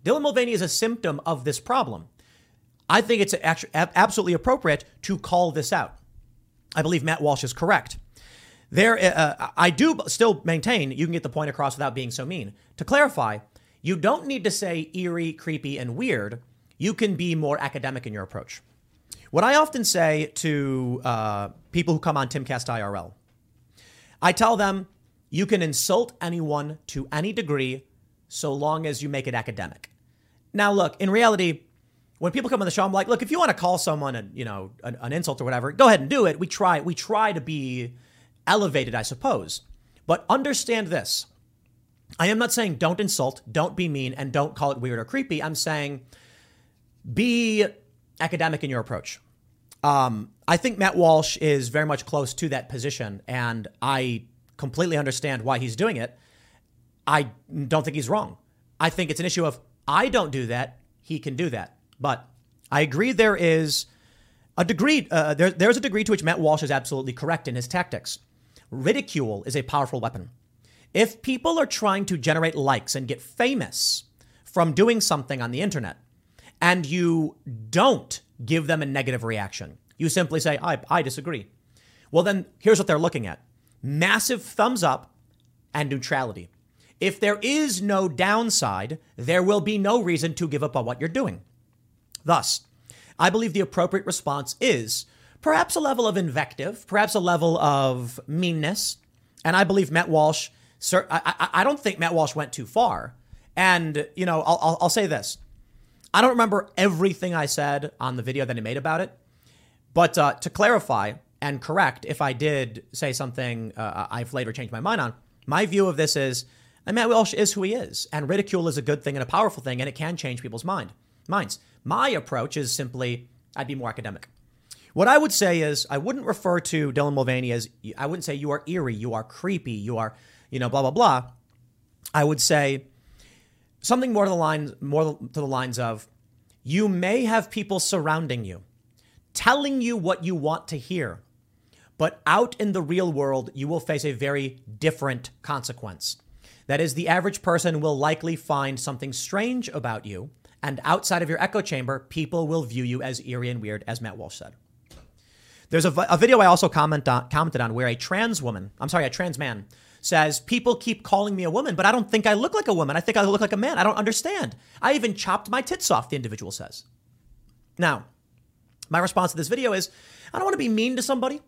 Dylan Mulvaney is a symptom of this problem. I think it's actually absolutely appropriate to call this out. I believe Matt Walsh is correct. There, uh, uh, I do still maintain you can get the point across without being so mean. To clarify, you don't need to say eerie, creepy, and weird you can be more academic in your approach. What I often say to uh, people who come on Timcast IRL, I tell them you can insult anyone to any degree so long as you make it academic. Now, look, in reality, when people come on the show, I'm like, look, if you want to call someone, a, you know, an, an insult or whatever, go ahead and do it. We try, we try to be elevated, I suppose. But understand this: I am not saying don't insult, don't be mean, and don't call it weird or creepy. I'm saying be academic in your approach. Um, I think Matt Walsh is very much close to that position, and I completely understand why he's doing it. I don't think he's wrong. I think it's an issue of I don't do that, he can do that. But I agree there is a degree, uh, there, there's a degree to which Matt Walsh is absolutely correct in his tactics. Ridicule is a powerful weapon. If people are trying to generate likes and get famous from doing something on the internet, and you don't give them a negative reaction, you simply say, I, I disagree. Well, then here's what they're looking at massive thumbs up and neutrality. If there is no downside, there will be no reason to give up on what you're doing. Thus, I believe the appropriate response is perhaps a level of invective, perhaps a level of meanness. And I believe Matt Walsh, sir, I, I, don't think Matt Walsh went too far. And, you know, I'll, I'll, I'll say this. I don't remember everything I said on the video that he made about it. But uh, to clarify and correct, if I did say something uh, I've later changed my mind on, my view of this is Matt Walsh is who he is. And ridicule is a good thing and a powerful thing, and it can change people's mind minds. My approach is simply I'd be more academic. What I would say is I wouldn't refer to Dylan Mulvaney as I wouldn't say you are eerie, you are creepy, you are, you know, blah blah blah. I would say something more to the lines more to the lines of you may have people surrounding you telling you what you want to hear. But out in the real world, you will face a very different consequence. That is, the average person will likely find something strange about you and outside of your echo chamber, people will view you as eerie and weird, as Matt Walsh said. There's a, a video I also comment on, commented on where a trans woman, I'm sorry, a trans man, says, People keep calling me a woman, but I don't think I look like a woman. I think I look like a man. I don't understand. I even chopped my tits off, the individual says. Now, my response to this video is I don't want to be mean to somebody,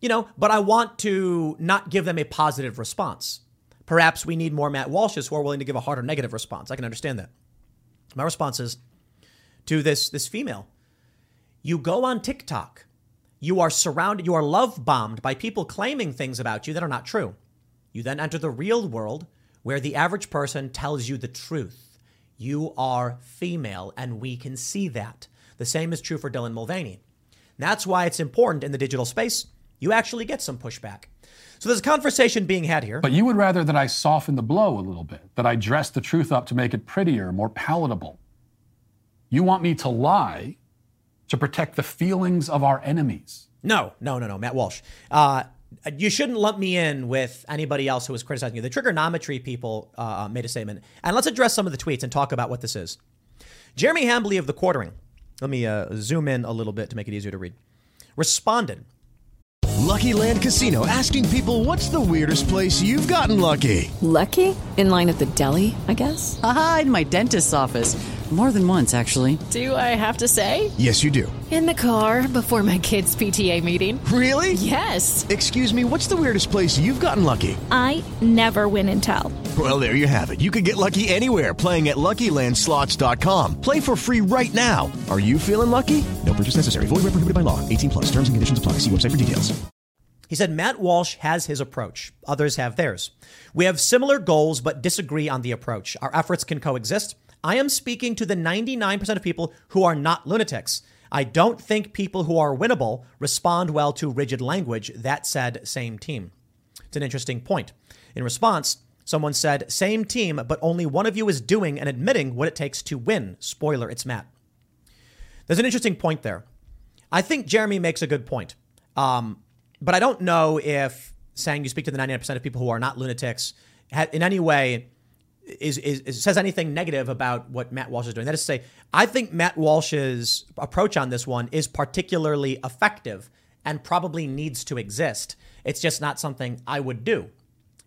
you know, but I want to not give them a positive response. Perhaps we need more Matt Walshes who are willing to give a harder negative response. I can understand that. My response is to this, this female you go on TikTok, you are surrounded, you are love bombed by people claiming things about you that are not true. You then enter the real world where the average person tells you the truth. You are female, and we can see that. The same is true for Dylan Mulvaney. That's why it's important in the digital space you actually get some pushback. So there's a conversation being had here. But you would rather that I soften the blow a little bit, that I dress the truth up to make it prettier, more palatable. You want me to lie to protect the feelings of our enemies. No, no, no, no, Matt Walsh. Uh, you shouldn't lump me in with anybody else who was criticizing you. The Triggernometry people uh, made a statement. And let's address some of the tweets and talk about what this is. Jeremy Hambly of The Quartering, let me uh, zoom in a little bit to make it easier to read, responded Lucky Land Casino asking people what's the weirdest place you've gotten lucky? Lucky? In line at the deli, I guess? Aha, in my dentist's office. More than once, actually. Do I have to say? Yes, you do. In the car before my kids' PTA meeting. Really? Yes. Excuse me, what's the weirdest place you've gotten lucky? I never win and tell. Well, there you have it. You can get lucky anywhere playing at LuckyLandSlots.com. Play for free right now. Are you feeling lucky? No purchase necessary. Void where prohibited by law. 18 plus. Terms and conditions apply. See website for details. He said Matt Walsh has his approach. Others have theirs. We have similar goals but disagree on the approach. Our efforts can coexist. I am speaking to the 99% of people who are not lunatics. I don't think people who are winnable respond well to rigid language. That said, same team. It's an interesting point. In response, someone said, same team, but only one of you is doing and admitting what it takes to win. Spoiler, it's Matt. There's an interesting point there. I think Jeremy makes a good point. Um, but I don't know if saying you speak to the 99% of people who are not lunatics in any way is, is, is, says anything negative about what Matt Walsh is doing. That is to say, I think Matt Walsh's approach on this one is particularly effective and probably needs to exist. It's just not something I would do.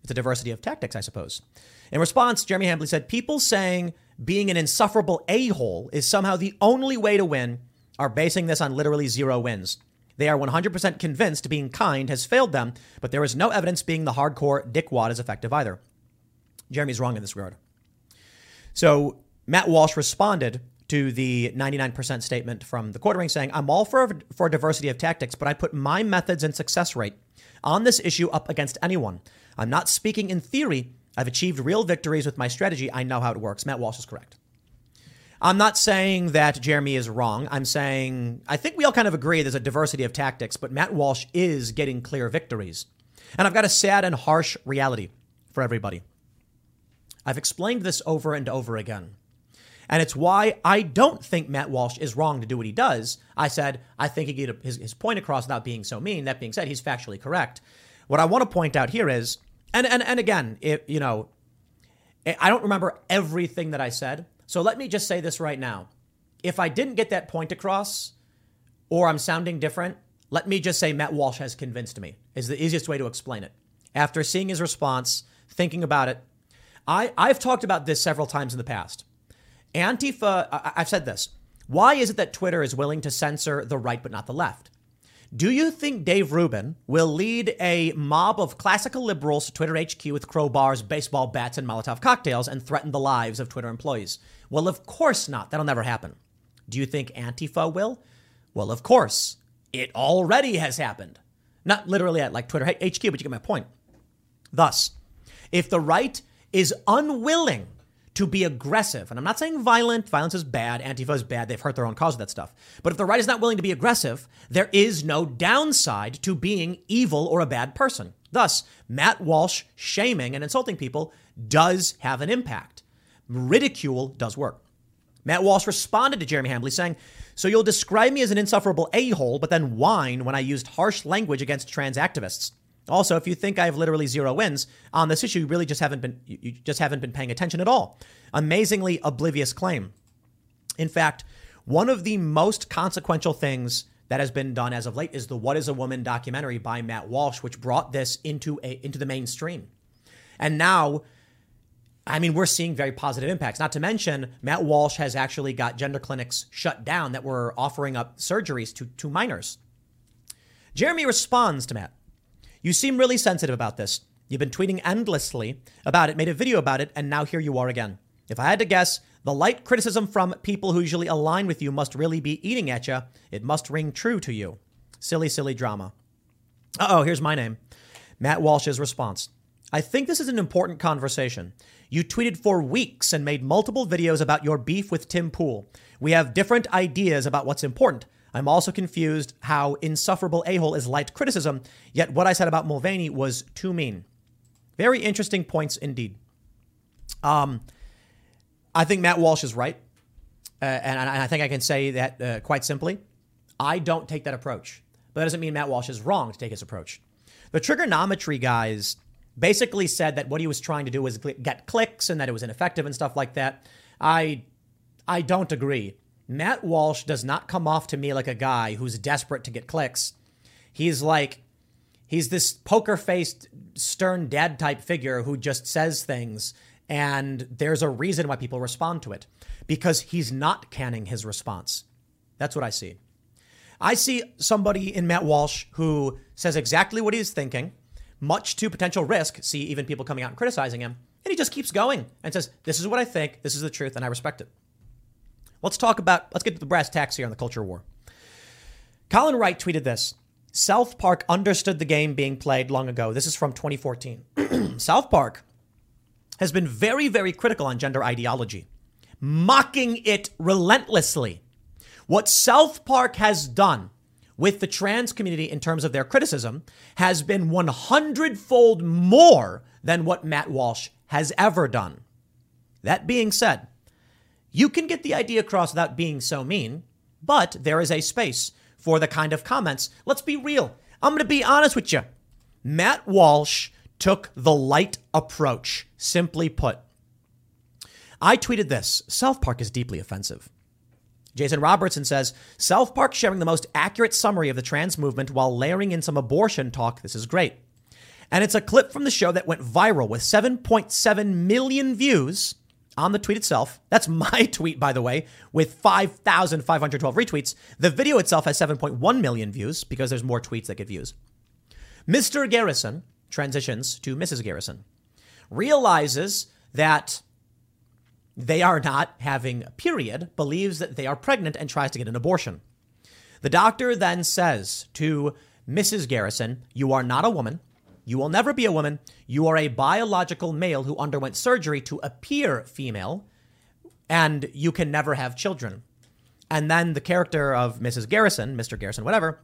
It's a diversity of tactics, I suppose. In response, Jeremy Hambly said, People saying being an insufferable a hole is somehow the only way to win are basing this on literally zero wins. They are 100% convinced being kind has failed them, but there is no evidence being the hardcore dickwad is effective either. Jeremy's wrong in this regard. So Matt Walsh responded to the 99% statement from the quartering saying, I'm all for, for diversity of tactics, but I put my methods and success rate on this issue up against anyone. I'm not speaking in theory. I've achieved real victories with my strategy. I know how it works. Matt Walsh is correct. I'm not saying that Jeremy is wrong. I'm saying I think we all kind of agree there's a diversity of tactics, but Matt Walsh is getting clear victories. And I've got a sad and harsh reality for everybody. I've explained this over and over again. And it's why I don't think Matt Walsh is wrong to do what he does. I said, I think he get his, his point across without being so mean. That being said, he's factually correct. What I want to point out here is, and, and, and again, it, you know, I don't remember everything that I said. So let me just say this right now. If I didn't get that point across, or I'm sounding different, let me just say Matt Walsh has convinced me, is the easiest way to explain it. After seeing his response, thinking about it, I, I've talked about this several times in the past. Antifa, I, I've said this. Why is it that Twitter is willing to censor the right but not the left? Do you think Dave Rubin will lead a mob of classical liberals to Twitter HQ with crowbars, baseball bats, and Molotov cocktails and threaten the lives of Twitter employees? Well, of course not. That'll never happen. Do you think Antifa will? Well, of course. It already has happened. Not literally at like Twitter HQ, but you get my point. Thus, if the right is unwilling to be aggressive. And I'm not saying violent. Violence is bad. Antifa is bad. They've hurt their own cause with that stuff. But if the right is not willing to be aggressive, there is no downside to being evil or a bad person. Thus, Matt Walsh shaming and insulting people does have an impact. Ridicule does work. Matt Walsh responded to Jeremy Hambly saying, So you'll describe me as an insufferable a hole, but then whine when I used harsh language against trans activists. Also, if you think I have literally zero wins on this issue, you really just haven't been you just haven't been paying attention at all. Amazingly oblivious claim. In fact, one of the most consequential things that has been done as of late is the What is a Woman documentary by Matt Walsh, which brought this into a, into the mainstream. And now I mean, we're seeing very positive impacts. Not to mention, Matt Walsh has actually got gender clinics shut down that were offering up surgeries to, to minors. Jeremy responds to Matt. You seem really sensitive about this. You've been tweeting endlessly about it, made a video about it, and now here you are again. If I had to guess, the light criticism from people who usually align with you must really be eating at you. It must ring true to you. Silly, silly drama. Uh oh, here's my name. Matt Walsh's response. I think this is an important conversation. You tweeted for weeks and made multiple videos about your beef with Tim Pool. We have different ideas about what's important. I'm also confused how insufferable a hole is light criticism, yet what I said about Mulvaney was too mean. Very interesting points indeed. Um, I think Matt Walsh is right. Uh, and, and, I think I can say that uh, quite simply. I don't take that approach. But that doesn't mean Matt Walsh is wrong to take his approach. The Triggernometry guys basically said that what he was trying to do was get clicks and that it was ineffective and stuff like that. I I don't agree. Matt Walsh does not come off to me like a guy who's desperate to get clicks. He's like, he's this poker faced, stern dad type figure who just says things, and there's a reason why people respond to it because he's not canning his response. That's what I see. I see somebody in Matt Walsh who says exactly what he's thinking, much to potential risk. See even people coming out and criticizing him, and he just keeps going and says, This is what I think, this is the truth, and I respect it. Let's talk about, let's get to the brass tacks here on the culture war. Colin Wright tweeted this South Park understood the game being played long ago. This is from 2014. South Park has been very, very critical on gender ideology, mocking it relentlessly. What South Park has done with the trans community in terms of their criticism has been 100 fold more than what Matt Walsh has ever done. That being said, you can get the idea across without being so mean, but there is a space for the kind of comments. Let's be real. I'm going to be honest with you. Matt Walsh took the light approach, simply put. I tweeted this South Park is deeply offensive. Jason Robertson says South Park sharing the most accurate summary of the trans movement while layering in some abortion talk. This is great. And it's a clip from the show that went viral with 7.7 million views on the tweet itself. That's my tweet, by the way, with 5,512 retweets. The video itself has 7.1 million views because there's more tweets that get views. Mr. Garrison transitions to Mrs. Garrison, realizes that they are not having a period, believes that they are pregnant, and tries to get an abortion. The doctor then says to Mrs. Garrison, You are not a woman. You will never be a woman. You are a biological male who underwent surgery to appear female, and you can never have children. And then the character of Mrs. Garrison, Mr. Garrison, whatever,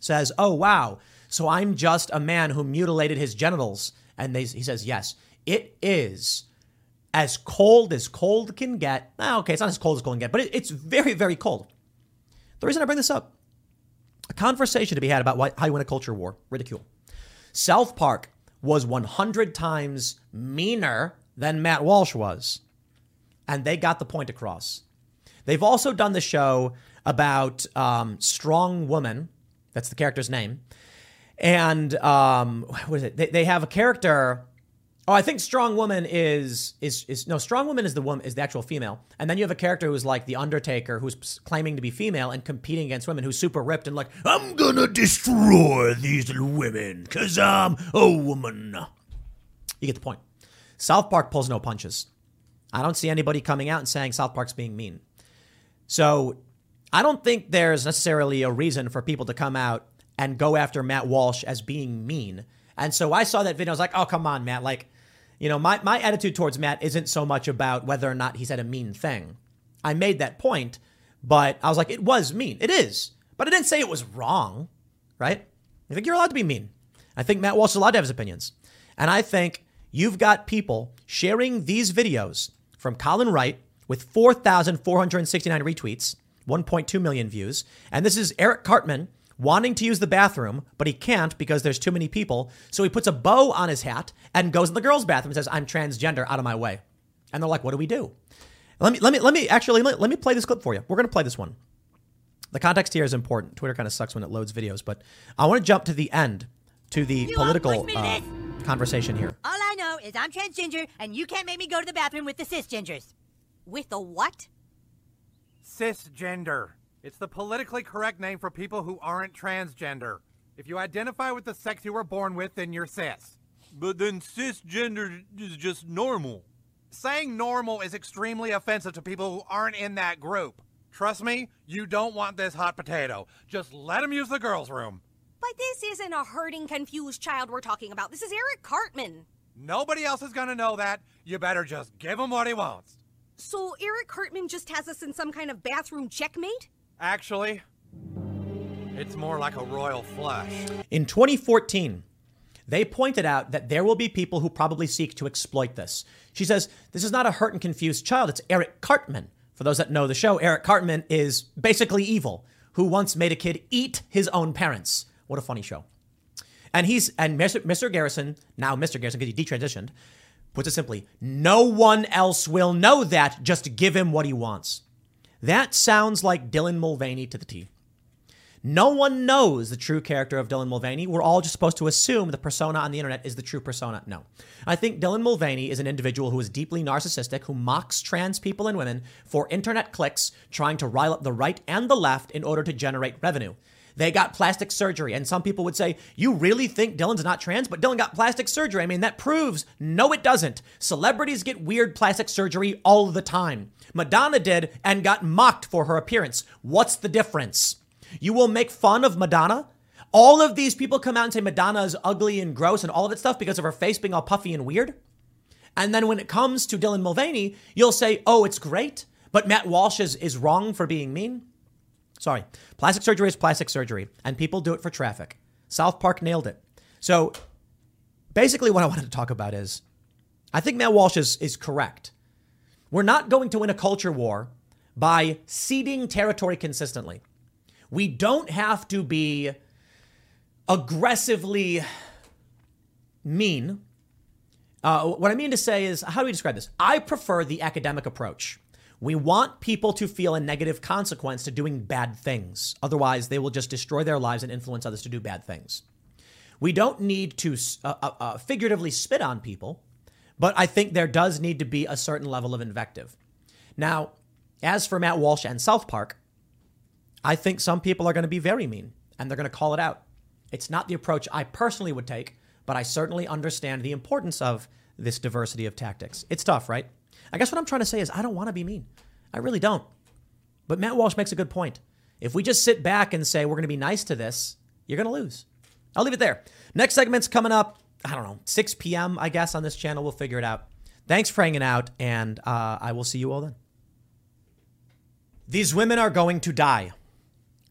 says, Oh, wow. So I'm just a man who mutilated his genitals. And they, he says, Yes, it is as cold as cold can get. Ah, okay, it's not as cold as cold can get, but it, it's very, very cold. The reason I bring this up a conversation to be had about why, how you win a culture war, ridicule. South Park was 100 times meaner than Matt Walsh was. And they got the point across. They've also done the show about um, Strong Woman. That's the character's name. And um, what is it? They, they have a character Oh, I think strong woman is is is no strong woman is the woman is the actual female, and then you have a character who's like the Undertaker, who's claiming to be female and competing against women, who's super ripped and like I'm gonna destroy these women because I'm a woman. You get the point. South Park pulls no punches. I don't see anybody coming out and saying South Park's being mean. So I don't think there's necessarily a reason for people to come out and go after Matt Walsh as being mean. And so I saw that video. I was like, oh, come on, Matt. Like, you know, my, my attitude towards Matt isn't so much about whether or not he said a mean thing. I made that point, but I was like, it was mean. It is. But I didn't say it was wrong, right? I think you're allowed to be mean. I think Matt Walsh is allowed to have his opinions. And I think you've got people sharing these videos from Colin Wright with 4,469 retweets, 1.2 million views. And this is Eric Cartman wanting to use the bathroom, but he can't because there's too many people. So he puts a bow on his hat and goes in the girls' bathroom and says, I'm transgender, out of my way. And they're like, what do we do? Let me, let me, let me actually, let, let me play this clip for you. We're going to play this one. The context here is important. Twitter kind of sucks when it loads videos, but I want to jump to the end, to the You political won't push me uh, conversation here. All I know is I'm transgender, and you can't make me go to the bathroom with the cisgenders. With the what? Cisgender. It's the politically correct name for people who aren't transgender. If you identify with the sex you were born with, then you're cis. But then cisgender is just normal. Saying normal is extremely offensive to people who aren't in that group. Trust me, you don't want this hot potato. Just let him use the girls' room. But this isn't a hurting, confused child we're talking about. This is Eric Cartman. Nobody else is gonna know that. You better just give him what he wants. So Eric Cartman just has us in some kind of bathroom checkmate? Actually, it's more like a royal flush. In 2014, they pointed out that there will be people who probably seek to exploit this. She says, This is not a hurt and confused child, it's Eric Cartman. For those that know the show, Eric Cartman is basically evil, who once made a kid eat his own parents. What a funny show. And he's, and Mr. Garrison, now Mr. Garrison, because he detransitioned, puts it simply, no one else will know that. Just give him what he wants. That sounds like Dylan Mulvaney to the T. No one knows the true character of Dylan Mulvaney. We're all just supposed to assume the persona on the internet is the true persona. No. I think Dylan Mulvaney is an individual who is deeply narcissistic, who mocks trans people and women for internet clicks, trying to rile up the right and the left in order to generate revenue. They got plastic surgery, and some people would say, You really think Dylan's not trans? But Dylan got plastic surgery. I mean, that proves no, it doesn't. Celebrities get weird plastic surgery all the time. Madonna did and got mocked for her appearance. What's the difference? You will make fun of Madonna? All of these people come out and say Madonna is ugly and gross and all of that stuff because of her face being all puffy and weird. And then when it comes to Dylan Mulvaney, you'll say, oh, it's great, but Matt Walsh is, is wrong for being mean. Sorry. Plastic surgery is plastic surgery, and people do it for traffic. South Park nailed it. So basically, what I wanted to talk about is I think Matt Walsh is, is correct. We're not going to win a culture war by ceding territory consistently. We don't have to be aggressively mean. Uh, what I mean to say is, how do we describe this? I prefer the academic approach. We want people to feel a negative consequence to doing bad things. Otherwise, they will just destroy their lives and influence others to do bad things. We don't need to uh, uh, uh, figuratively spit on people, but I think there does need to be a certain level of invective. Now, as for Matt Walsh and South Park, I think some people are going to be very mean and they're going to call it out. It's not the approach I personally would take, but I certainly understand the importance of this diversity of tactics. It's tough, right? I guess what I'm trying to say is I don't want to be mean. I really don't. But Matt Walsh makes a good point. If we just sit back and say we're going to be nice to this, you're going to lose. I'll leave it there. Next segment's coming up, I don't know, 6 p.m., I guess, on this channel. We'll figure it out. Thanks for hanging out, and uh, I will see you all then. These women are going to die.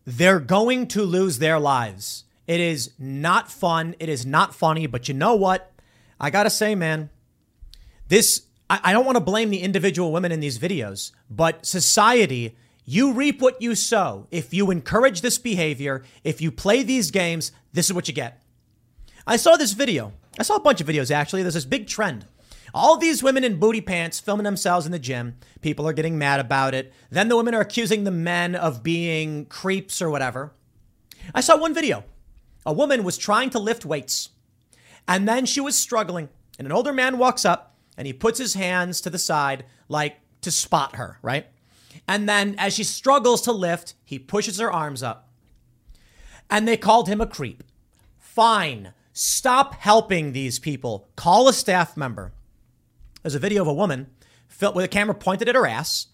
They're going to lose their lives. It is not fun. It is not funny, but you know what? I gotta say, man, this, I, don't wanna blame the individual women in these videos, but society, you reap what you sow. If you encourage this behavior, if you play these games, this is what you get. I saw this video. I saw a bunch of videos actually. There's this big trend. All these women in booty pants filming themselves in the gym. People are getting mad about it. Then the women are accusing the men of being creeps or whatever. I saw one video. A woman was trying to lift weights. And then she was struggling. And an older man walks up and he puts his hands to the side, like to spot her, right? And then as she struggles to lift, he pushes her arms up. And they called him a creep. Fine. Stop helping these people. Call a staff member. There's a video of a woman with a camera pointed at her ass.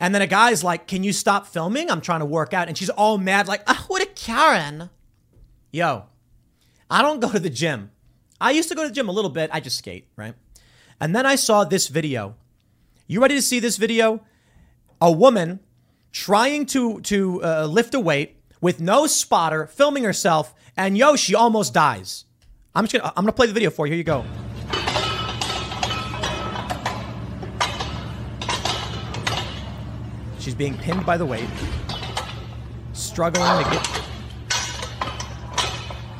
And then a guy's like, Can you stop filming? I'm trying to work out. And she's all mad, like, oh, what a Karen. Yo, I don't go to the gym. I used to go to the gym a little bit. I just skate, right? And then I saw this video. You ready to see this video? A woman trying to to uh, lift a weight with no spotter, filming herself, and yo, she almost dies. I'm just gonna I'm gonna play the video for you. Here you go. She's being pinned by the weight, struggling to get.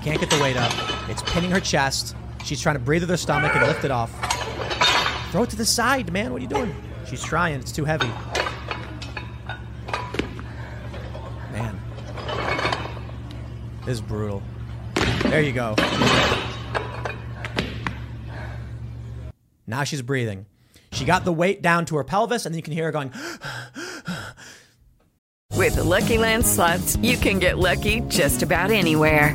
Can't get the weight up. It's pinning her chest. She's trying to breathe through her stomach and lift it off. Throw it to the side, man. What are you doing? She's trying. It's too heavy. Man. This is brutal. There you go. Now she's breathing. She got the weight down to her pelvis, and then you can hear her going. With the Lucky Land slots, you can get lucky just about anywhere.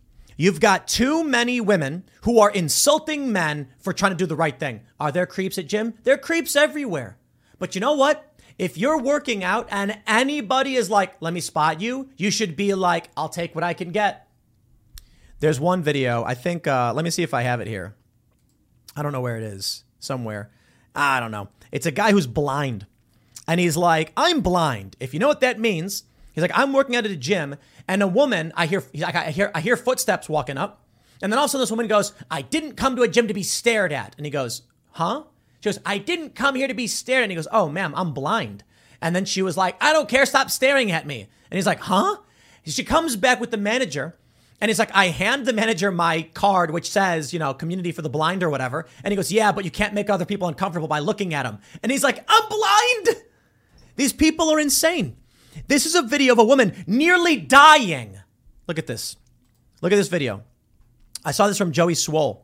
You've got too many women who are insulting men for trying to do the right thing. Are there creeps at gym? There are creeps everywhere. But you know what? If you're working out and anybody is like, let me spot you, you should be like, I'll take what I can get. There's one video, I think, uh, let me see if I have it here. I don't know where it is, somewhere. I don't know. It's a guy who's blind. And he's like, I'm blind. If you know what that means, he's like, I'm working out at a gym and a woman, I hear, I hear, I hear footsteps walking up, and then also this woman goes, "I didn't come to a gym to be stared at," and he goes, "Huh?" She goes, "I didn't come here to be stared," at. and he goes, "Oh, ma'am, I'm blind." And then she was like, "I don't care, stop staring at me," and he's like, "Huh?" She comes back with the manager. And he's like, I hand the manager my card, which says, you know, community for the blind or whatever. And he goes, Yeah, but you can't make other people uncomfortable by looking at them. And he's like, I'm blind. These people are insane. This is a video of a woman nearly dying. Look at this. Look at this video. I saw this from Joey Swoll.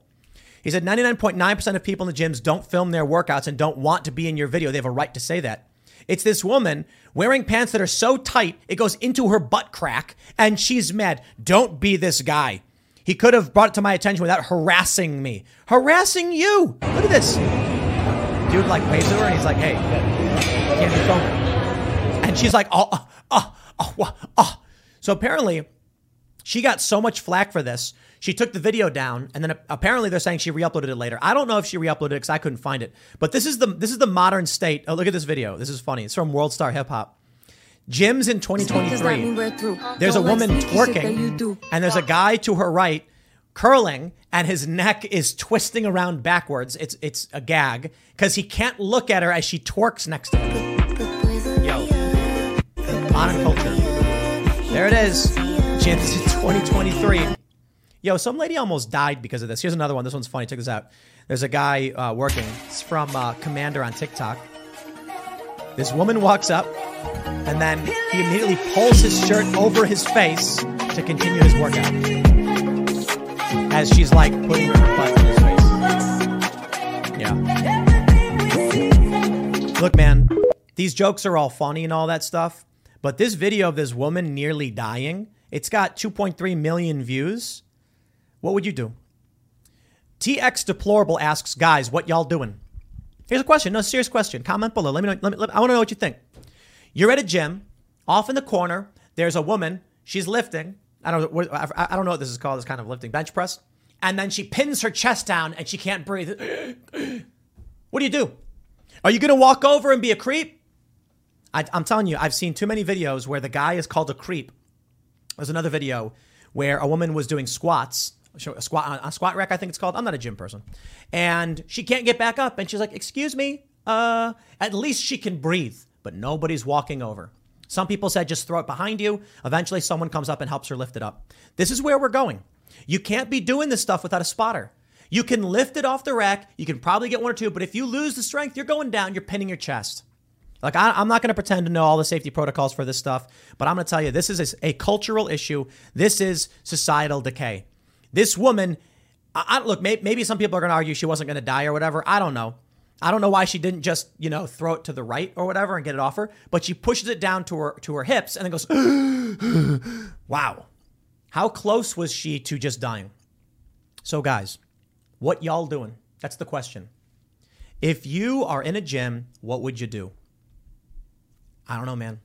He said 99.9% of people in the gyms don't film their workouts and don't want to be in your video. They have a right to say that. It's this woman wearing pants that are so tight it goes into her butt crack, and she's mad. Don't be this guy. He could have brought it to my attention without harassing me. Harassing you. Look at this. Dude like waves her and he's like, hey, can't be filming. And she's like, oh, oh, oh, oh, oh. So apparently, she got so much flack for this. She took the video down, and then apparently they're saying she re-uploaded it later. I don't know if she re-uploaded it because I couldn't find it. But this is the this is the modern state. Oh, look at this video. This is funny. It's from World Star Hip Hop. Gyms in 2023. There's a woman twerking, and there's a guy to her right curling, and his neck is twisting around backwards. It's it's a gag because he can't look at her as she twerks next to him. Modern culture. There it is. Chances in 2023. Yo, some lady almost died because of this. Here's another one. This one's funny. Check this out. There's a guy uh, working. It's from uh, Commander on TikTok. This woman walks up, and then he immediately pulls his shirt over his face to continue his workout. as she's like putting her butt in his face. Yeah. Look, man, these jokes are all funny and all that stuff, but this video of this woman nearly dying, it's got 2.3 million views. What would you do? TX Deplorable asks, guys, what y'all doing? Here's a question. No, serious question. Comment below. Let me know. Let me, let, I want to know what you think. You're at a gym. Off in the corner, there's a woman. She's lifting. I don't. What, I, I don't know what this is called. This kind of lifting bench press. And then she pins her chest down and she can't breathe. what do you do? Are you gonna walk over and be a creep? I, I'm telling you, I've seen too many videos where the guy is called a creep. There's another video where a woman was doing squats a squat a squat rack, I think it's called. I'm not a gym person, and she can't get back up, and she's like, "Excuse me, uh, at least she can breathe." But nobody's walking over. Some people said just throw it behind you. Eventually, someone comes up and helps her lift it up. This is where we're going. You can't be doing this stuff without a spotter. You can lift it off the rack. You can probably get one or two, but if you lose the strength, you're going down. You're pinning your chest. Like, I, am not going to pretend to know all the safety protocols for this stuff, but I'm going to tell you this is a, a cultural issue. This is societal decay. This woman, I, I look, maybe, maybe some people are going to argue she wasn't going to die or whatever. I don't know. I don't know why she didn't just, you know, throw it to the right or whatever and get it off her, but she pushes it down to her to her hips and then goes, "Wow. How close was she to just dying?" So guys, what y'all doing? That's the question. If you are in a gym, what would you do? I don't know, man.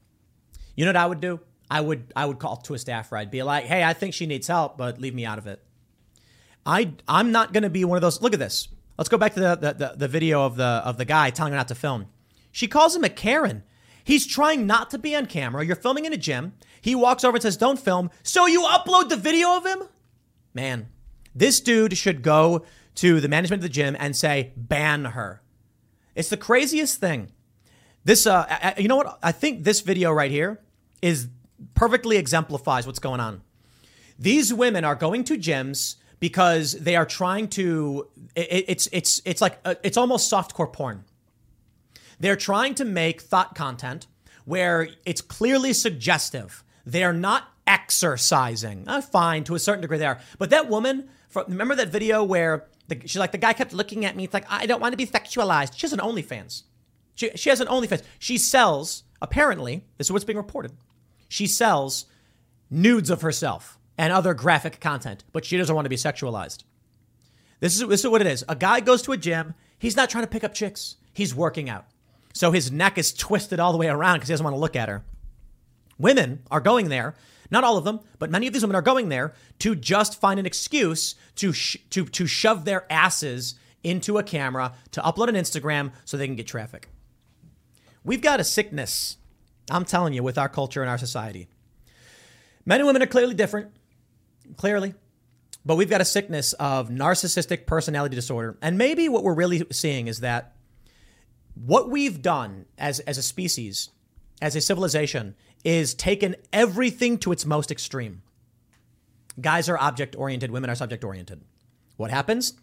You know what I would do? I would I would call to a staff ride, be like, "Hey, I think she needs help, but leave me out of it." I I'm not going to be one of those. Look at this. Let's go back to the, the, the, the video of the of the guy telling her not to film. She calls him a Karen. He's trying not to be on camera. You're filming in a gym. He walks over and says, "Don't film." So you upload the video of him? Man, this dude should go to the management of the gym and say, "Ban her." It's the craziest thing. This, uh, I, you know what? I think this video right here is perfectly exemplifies what's going on. These women are going to gyms because they are trying to it, it's it's it's like uh, it's almost softcore porn. They're trying to make thought content where it's clearly suggestive. They're not exercising. Uh, fine to a certain degree, they are. But that woman, remember that video where the, she's like, the guy kept looking at me. It's like I don't want to be sexualized. She's an OnlyFans. She, she has an OnlyFans. She sells. Apparently, this is what's being reported. She sells nudes of herself and other graphic content, but she doesn't want to be sexualized. This is, this is what it is. A guy goes to a gym. He's not trying to pick up chicks. He's working out. So his neck is twisted all the way around because he doesn't want to look at her. Women are going there, not all of them, but many of these women are going there to just find an excuse to sh- to to shove their asses into a camera to upload an Instagram so they can get traffic. We've got a sickness, I'm telling you, with our culture and our society. Men and women are clearly different clearly. But we've got a sickness of narcissistic personality disorder. And maybe what we're really seeing is that what we've done as, as a species, as a civilization, is taken everything to its most extreme. Guys are object oriented, women are subject oriented. What happens?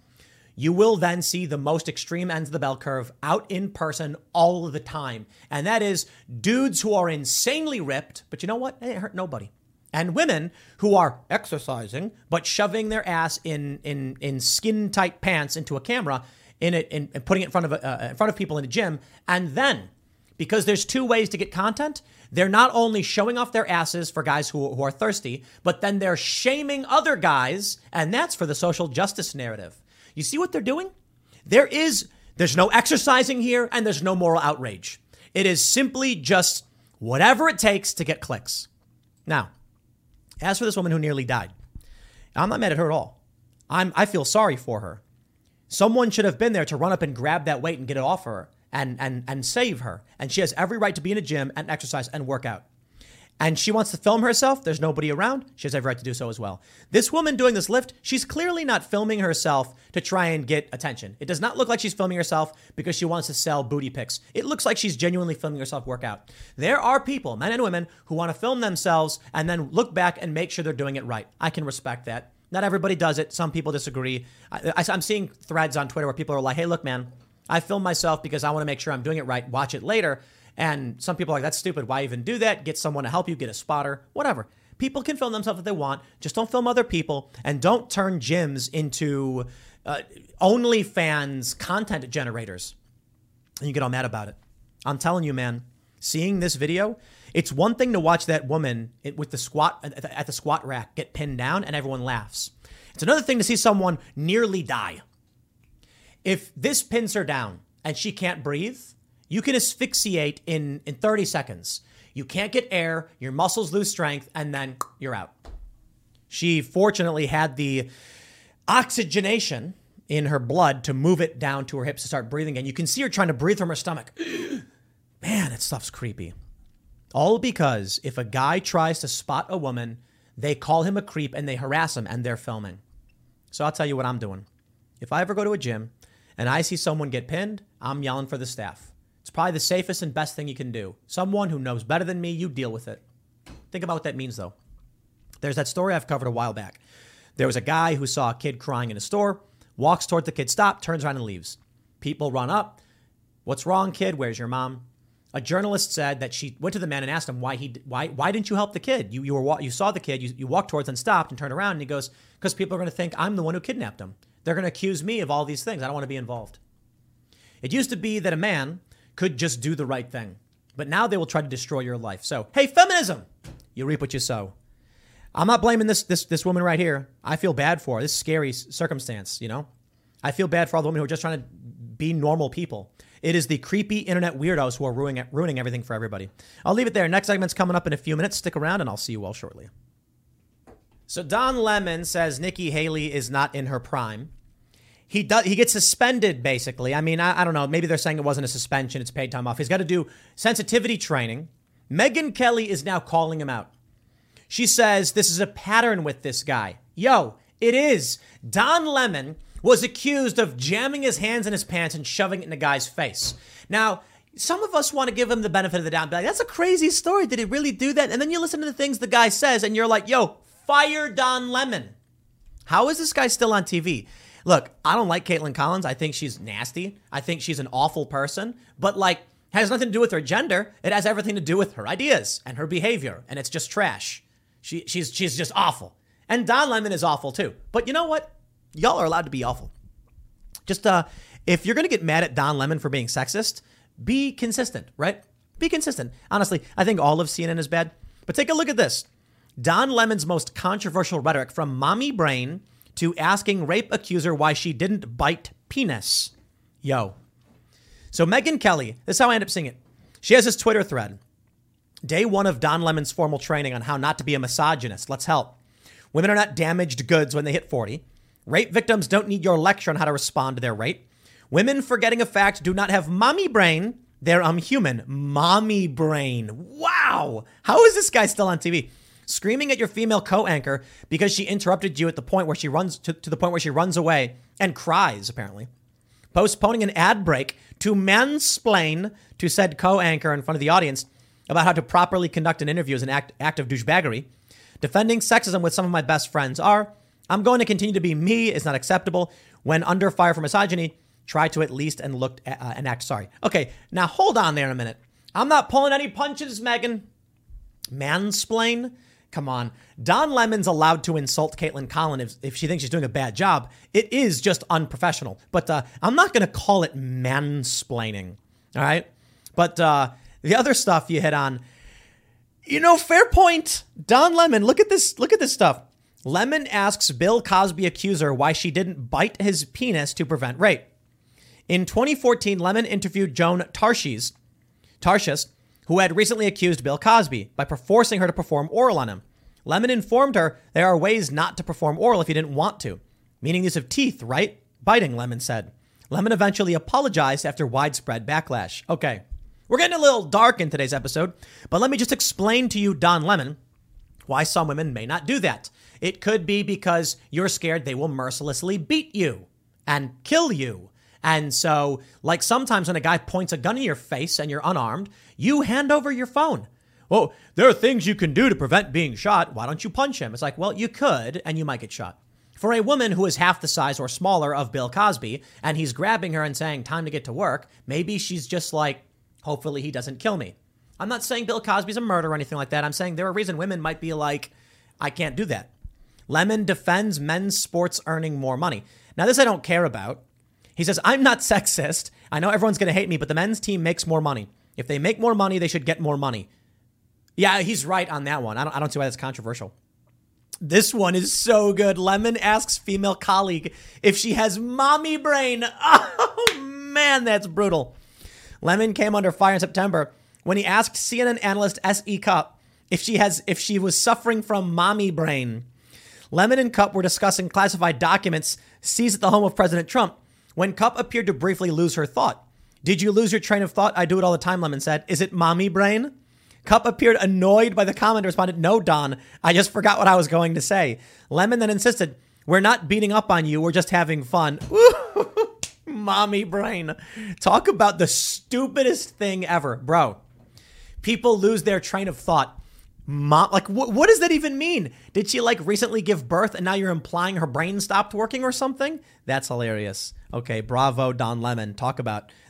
You will then see the most extreme ends of the bell curve out in person all the time. And that is dudes who are insanely ripped, but you know what? They hurt nobody and women who are exercising but shoving their ass in in in skin tight pants into a camera in it and putting it in front of uh, in front of people in a gym and then because there's two ways to get content they're not only showing off their asses for guys who, who are thirsty but then they're shaming other guys and that's for the social justice narrative you see what they're doing there is there's no exercising here and there's no moral outrage it is simply just whatever it takes to get clicks now as for this woman who nearly died, I'm not mad at her at all. I'm, I feel sorry for her. Someone should have been there to run up and grab that weight and get it off her and, and, and save her. And she has every right to be in a gym and exercise and work out and she wants to film herself, there's nobody around. She has every right to do so as well. This woman doing this lift, she's clearly not filming herself to try and get attention. It does not look like she's filming herself because she wants to sell booty pics. It looks like she's genuinely filming herself workout. There are people, men and women, who want to film themselves and then look back and make sure they're doing it right. I can respect that. Not everybody does it. Some people disagree. I, am seeing threads on Twitter where people are like, hey, look, man, I film myself because I want to make sure I'm doing it right. Watch it later. And some people are like, that's stupid. Why even do that? Get someone to help you, get a spotter, whatever. People can film themselves if they want. Just don't film other people and don't turn gyms into uh, OnlyFans content generators. And you get all mad about it. I'm telling you, man, seeing this video, it's one thing to watch that woman with the squat at the squat rack get pinned down and everyone laughs. It's another thing to see someone nearly die. If this pins her down and she can't breathe, you can asphyxiate in, in 30 seconds. You can't get air, your muscles lose strength, and then you're out. She fortunately had the oxygenation in her blood to move it down to her hips to start breathing again. You can see her trying to breathe from her stomach. Man, that stuff's creepy. All because if a guy tries to spot a woman, they call him a creep and they harass him and they're filming. So I'll tell you what I'm doing. If I ever go to a gym and I see someone get pinned, I'm yelling for the staff. It's probably the safest and best thing you can do. Someone who knows better than me, you deal with it. Think about what that means though. There's that story I've covered a while back. There was a guy who saw a kid crying in a store, walks toward the kid, stop, turns around and leaves. People run up. What's wrong, kid? Where's your mom? A journalist said that she went to the man and asked him why he why why didn't you help the kid? You you were you saw the kid, you, you walked towards and stopped and turned around and he goes because people are going to think I'm the one who kidnapped him. They're going to accuse me of all these things. I don't want to be involved. It used to be that a man could just do the right thing, but now they will try to destroy your life. So hey, feminism, you reap what you sow. I'm not blaming this this this woman right here. I feel bad for her. This scary circumstance, you know. I feel bad for all the women who are just trying to be normal people. It is the creepy internet weirdos who are ruining, ruining everything for everybody. I'll leave it there. Next segment's coming up in a few minutes. Stick around and I'll see you all shortly. So Don Lemon says Nikki Haley is not in her prime. He does. He gets suspended basically. I mean, I, I don't know. Maybe they're saying it wasn't a suspension; it's paid time off. He's got to do sensitivity training. Megyn Kelly is now calling him out. She says this is a pattern with this guy. Yo, it is. Don Lemon was accused of jamming his hands in his pants and shoving it in a guy's face. Now, some of us want to give him the benefit of the doubt. Like, that's a crazy story. Did he really do that? And then you listen to the things the guy says, and you're like, yo, fire Don Lemon. How is this guy still on TV? Look, I don't like Kaitlan Collins. I think she's nasty. I think she's an awful person. But like, has nothing to do with her gender. It has everything to do with her ideas and her behavior, and it's just trash. She, she's she's just awful. And Don Lemon is awful too. But you know what? y'all are allowed to be awful. Just uh, if you're gonna get mad at Don Lemon for being sexist, be consistent, right? Be consistent. Honestly, I think all of CNN is bad. But take a look at this. Don Lemon's most controversial rhetoric from mommy brain to asking rape accuser why she didn't bite penis. Yo. So Megyn Kelly, this is how I end up seeing it. She has this Twitter thread. Day one of Don Lemon's formal training on how not to be a misogynist. Let's help. Women are not damaged goods when they hit 40. Rape victims don't need your lecture on how to respond to their rape. Women, forgetting a fact, do not have mommy brain. They're um human. Mommy brain. Wow. How is this guy still on TV? Screaming at your female co-anchor because she interrupted you at the point where she runs to, to the point where she runs away and cries, apparently. Postponing an ad break to mansplain to said co-anchor in front of the audience about how to properly conduct an interview is an act, act of douchebaggery. Defending sexism with some of my best friends are I'm going to continue to be me is not acceptable. When under fire for misogyny, try to at least and look uh, and act sorry. Okay, now hold on there a minute. I'm not pulling any punches, Megyn Mansplain? Come on. Don Lemon's allowed to insult Kaitlan Collins if, if she thinks she's doing a bad job. It is just unprofessional. But uh, I'm not going to call it mansplaining. All right? But uh, the other stuff you hit on, you know, fair point. Don Lemon, look at this. Look at this stuff. Lemon asks Bill Cosby accuser why she didn't bite his penis to prevent rape. In 2014, Lemon interviewed Joan Tarshis, Tarshis, who had recently accused Bill Cosby by forcing her to perform oral on him. Lemon informed her there are ways not to perform oral if you didn't want to, meaning use of teeth, right? Biting, Lemon said. Lemon eventually apologized after widespread backlash. Okay, we're getting a little dark in today's episode, but let me just explain to you, Don Lemon, why some women may not do that. It could be because you're scared they will mercilessly beat you and kill you. And so, like sometimes when a guy points a gun in your face and you're unarmed, you hand over your phone. Well, there are things you can do to prevent being shot. Why don't you punch him? It's like, well, you could, and you might get shot. For a woman who is half the size or smaller of Bill Cosby, and he's grabbing her and saying, time to get to work, maybe she's just like, hopefully he doesn't kill me. I'm not saying Bill Cosby's a murderer or anything like that. I'm saying there are reasons women might be like, I can't do that. Lemon defends men's sports earning more money. Now, this I don't care about. He says, I'm not sexist. I know everyone's going to hate me, but the men's team makes more money. If they make more money, they should get more money. Yeah, he's right on that one. I don't, I don't see why that's controversial. This one is so good. Lemon asks female colleague if she has mommy brain. Oh, man, that's brutal. Lemon came under fire in September when he asked CNN analyst S.E. Cupp if she has if she was suffering from mommy brain. Lemon and Cupp were discussing classified documents seized at the home of President Trump when Cupp appeared to briefly lose her thought. Did you lose your train of thought? I do it all the time, Lemon said. Is it mommy brain? Cupp appeared annoyed by the comment and responded, No, Don, I just forgot what I was going to say. Lemon then insisted, We're not beating up on you, we're just having fun. mommy brain. Talk about the stupidest thing ever, bro. People lose their train of thought. Mom, like, wh- what does that even mean? Did she like recently give birth and now you're implying her brain stopped working or something? That's hilarious. Okay, bravo, Don Lemon. Talk about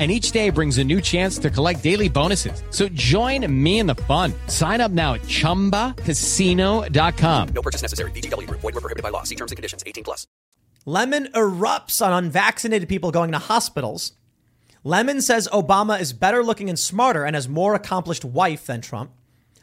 and each day brings a new chance to collect daily bonuses. So join me in the fun. Sign up now at ChumbaCasino.com. No purchase necessary. VGW. Void were prohibited by law. See terms and conditions. 18 plus. Lemon erupts on unvaccinated people going to hospitals. Lemon says Obama is better looking and smarter and has more accomplished wife than Trump.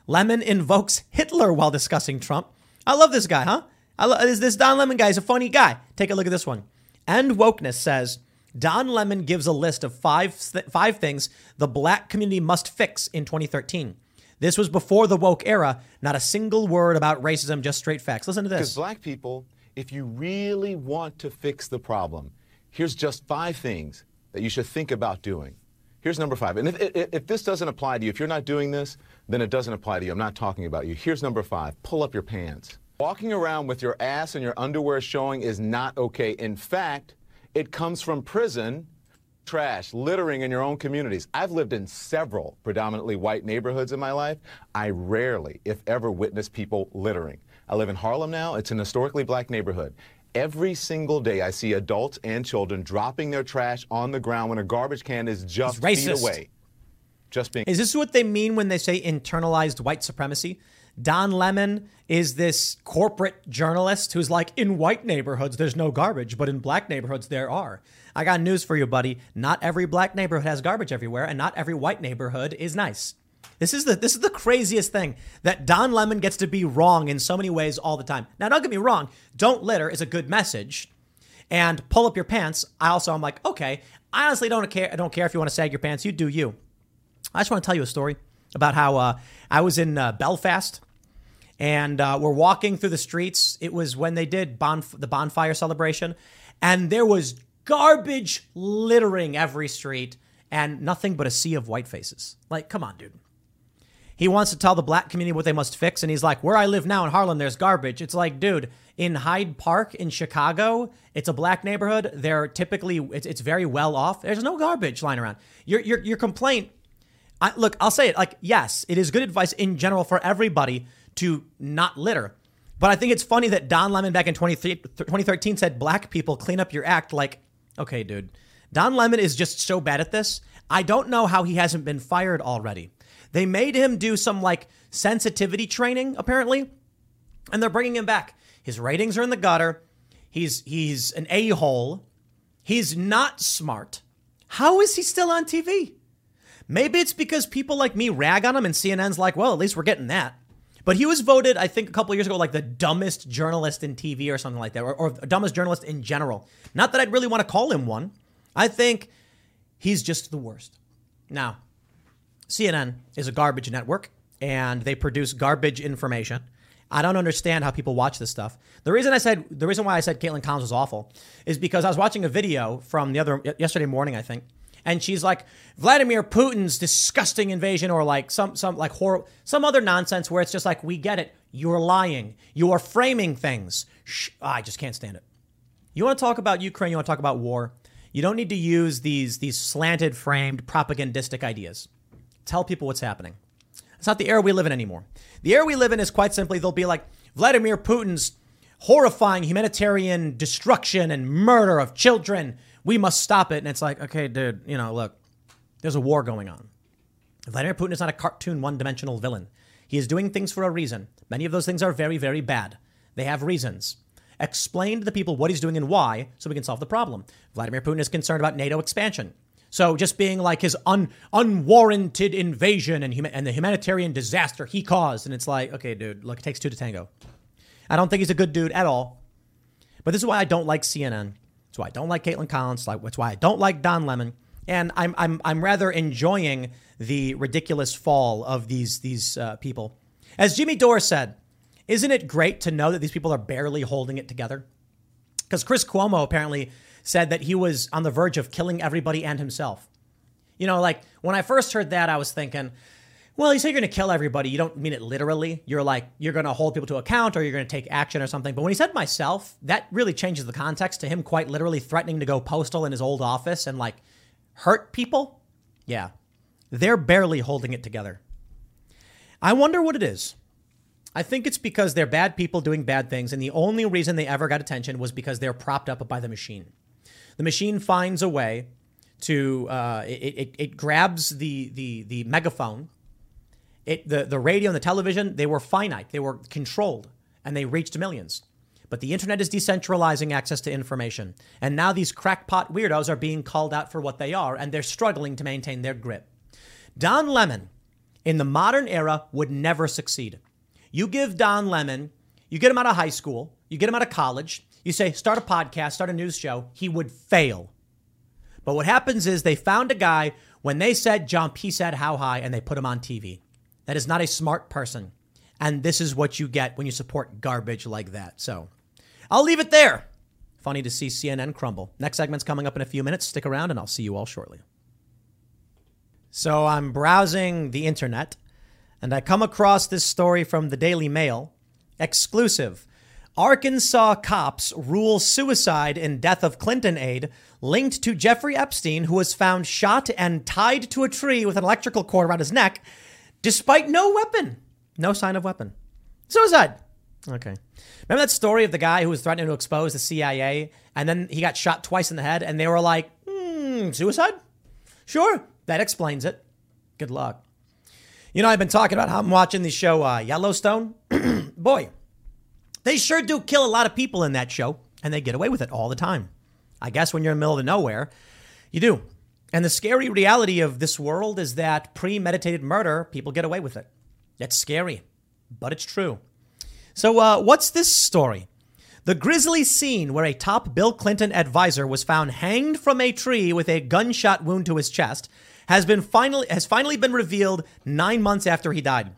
Lemon invokes Hitler while discussing Trump. I love this guy, huh? I lo- this, this Don Lemon guy is a funny guy. Take a look at this one. End Wokeness says Don Lemon gives a list of five, five things the black community must fix in 2013. This was before the woke era. Not a single word about racism, just straight facts. Listen to this. Because black people, if you really want to fix the problem, here's just five things that you should think about doing. Here's number five. And if, if, if this doesn't apply to you, if you're not doing this, then it doesn't apply to you. I'm not talking about you. Here's number five pull up your pants. Walking around with your ass and your underwear showing is not okay. In fact, it comes from prison, trash, littering in your own communities. I've lived in several predominantly white neighborhoods in my life. I rarely, if ever, witness people littering. I live in Harlem now. It's an historically black neighborhood. Every single day, I see adults and children dropping their trash on the ground when a garbage can is just feet away. Just being. Is this what they mean when they say internalized white supremacy? Don Lemon is this corporate journalist who's like, in white neighborhoods, there's no garbage, but in black neighborhoods, there are. I got news for you, buddy. Not every black neighborhood has garbage everywhere, and not every white neighborhood is nice. This is the this is the craziest thing that Don Lemon gets to be wrong in so many ways all the time. Now, don't get me wrong. Don't litter is a good message, and pull up your pants. I also I'm like, okay. I honestly don't care. I don't care if you want to sag your pants. You do you. I just want to tell you a story about how uh, I was in uh, Belfast and uh, we're walking through the streets. It was when they did bonf- the bonfire celebration, and there was garbage littering every street and nothing but a sea of white faces. Like, come on, dude. He wants to tell the black community what they must fix, and he's like, "Where I live now in Harlem, there's garbage." It's like, dude, in Hyde Park in Chicago, it's a black neighborhood. They're typically it's, it's very well off. There's no garbage lying around. Your your your complaint. I, look, I'll say it. Like, yes, it is good advice in general for everybody to not litter. But I think it's funny that Don Lemon back in 2013 said black people clean up your act. Like, okay, dude, Don Lemon is just so bad at this. I don't know how he hasn't been fired already. They made him do some like sensitivity training apparently, and they're bringing him back. His ratings are in the gutter. He's he's an a hole. He's not smart. How is he still on TV? Maybe it's because people like me rag on him, and CNN's like, well, at least we're getting that. But he was voted, I think, a couple years ago, like the dumbest journalist in TV or something like that, or, or dumbest journalist in general. Not that I'd really want to call him one. I think he's just the worst. Now, CNN is a garbage network, and they produce garbage information. I don't understand how people watch this stuff. The reason I said the reason why I said Kaitlan Collins was awful is because I was watching a video from the other yesterday morning, I think, and she's like Vladimir Putin's disgusting invasion or like some some like horror some other nonsense where it's just like we get it. You're lying. You are framing things. Shh, ah, I just can't stand it. You want to talk about Ukraine, you want to talk about war. You don't need to use these these slanted framed propagandistic ideas. Tell people what's happening. It's not the era we live in anymore. The era we live in is quite simply they'll be like Vladimir Putin's horrifying humanitarian destruction and murder of children. We must stop it. And it's like, okay, dude, you know, look, there's a war going on. Vladimir Putin is not a cartoon one dimensional villain. He is doing things for a reason. Many of those things are very, very bad. They have reasons. Explain to the people what he's doing and why so we can solve the problem. Vladimir Putin is concerned about NATO expansion. So just being like his un, unwarranted invasion and, and the humanitarian disaster he caused. And it's like, okay, dude, look, it takes two to tango. I don't think he's a good dude at all. But this is why I don't like CNN. That's why I don't like Kaitlan Collins. Like that's why I don't like Don Lemon. And I'm, I'm, I'm rather enjoying the ridiculous fall of these, these uh, people. As Jimmy Dore said, isn't it great to know that these people are barely holding it together? Because Chris Cuomo apparently said that he was on the verge of killing everybody and himself. You know, like when I first heard that, I was thinking, well, you say you're going to kill everybody. You don't mean it literally. You're like, you're going to hold people to account or you're going to take action or something. But when he said myself, that really changes the context to him quite literally threatening to go postal in his old office and like hurt people. Yeah, they're barely holding it together. I wonder what it is. I think it's because they're bad people doing bad things, and the only reason they ever got attention was because they're propped up by the machine. The machine finds a way to uh, it, it, it grabs the the the megaphone. It the the radio and the television they were finite, they were controlled, and they reached millions. But the internet is decentralizing access to information, and now these crackpot weirdos are being called out for what they are, and they're struggling to maintain their grip. Don Lemon, in the modern era, would never succeed. You give Don Lemon, you get him out of high school, you get him out of college, you say, start a podcast, start a news show, he would fail. But what happens is they found a guy when they said jump, he said how high, and they put him on TV. That is not a smart person. And this is what you get when you support garbage like that. So I'll leave it there. Funny to see CNN crumble. Next segment's coming up in a few minutes. Stick around and I'll see you all shortly. So I'm browsing the internet and I come across this story from the Daily Mail. Exclusive. Arkansas cops rule suicide in death of Clinton aide linked to Jeffrey Epstein, who was found shot and tied to a tree with an electrical cord around his neck, despite no weapon. No sign of weapon. Suicide. Okay. Remember that story of the guy who was threatening to expose the CIA and then he got shot twice in the head and they were like, hmm, suicide? Sure, that explains it. Good luck. You know, I've been talking about how I'm watching the show uh, Yellowstone. Boy, they sure do kill a lot of people in that show and they get away with it all the time. I guess when you're in the middle of nowhere, you do. And the scary reality of this world is that premeditated murder, people get away with it. That's scary, but it's true. So, uh, what's this story? The grisly scene where a top Bill Clinton advisor was found hanged from a tree with a gunshot wound to his chest has been finally has finally been revealed nine months after he died.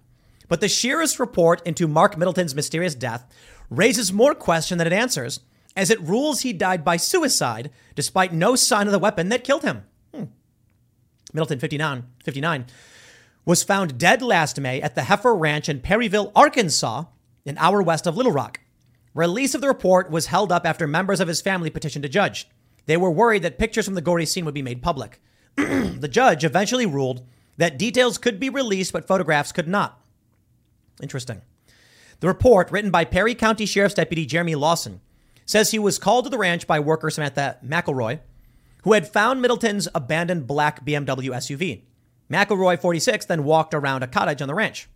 But the sheerest report into Mark Middleton's mysterious death raises more question than it answers, as it rules he died by suicide despite no sign of the weapon that killed him. Middleton, 59, 59, was found dead last May at the Heifer Ranch in Perryville, Arkansas, an hour west of Little Rock. Release of the report was held up after members of his family petitioned a judge. They were worried that pictures from the gory scene would be made public. the judge eventually ruled that details could be released, but photographs could not. Interesting. The report, written by Perry County Sheriff's Deputy Jeremy Lawson, says he was called to the ranch by worker Samantha McElroy, who had found Middleton's abandoned black BMW SUV. McElroy, 46, then walked around a cottage on the ranch.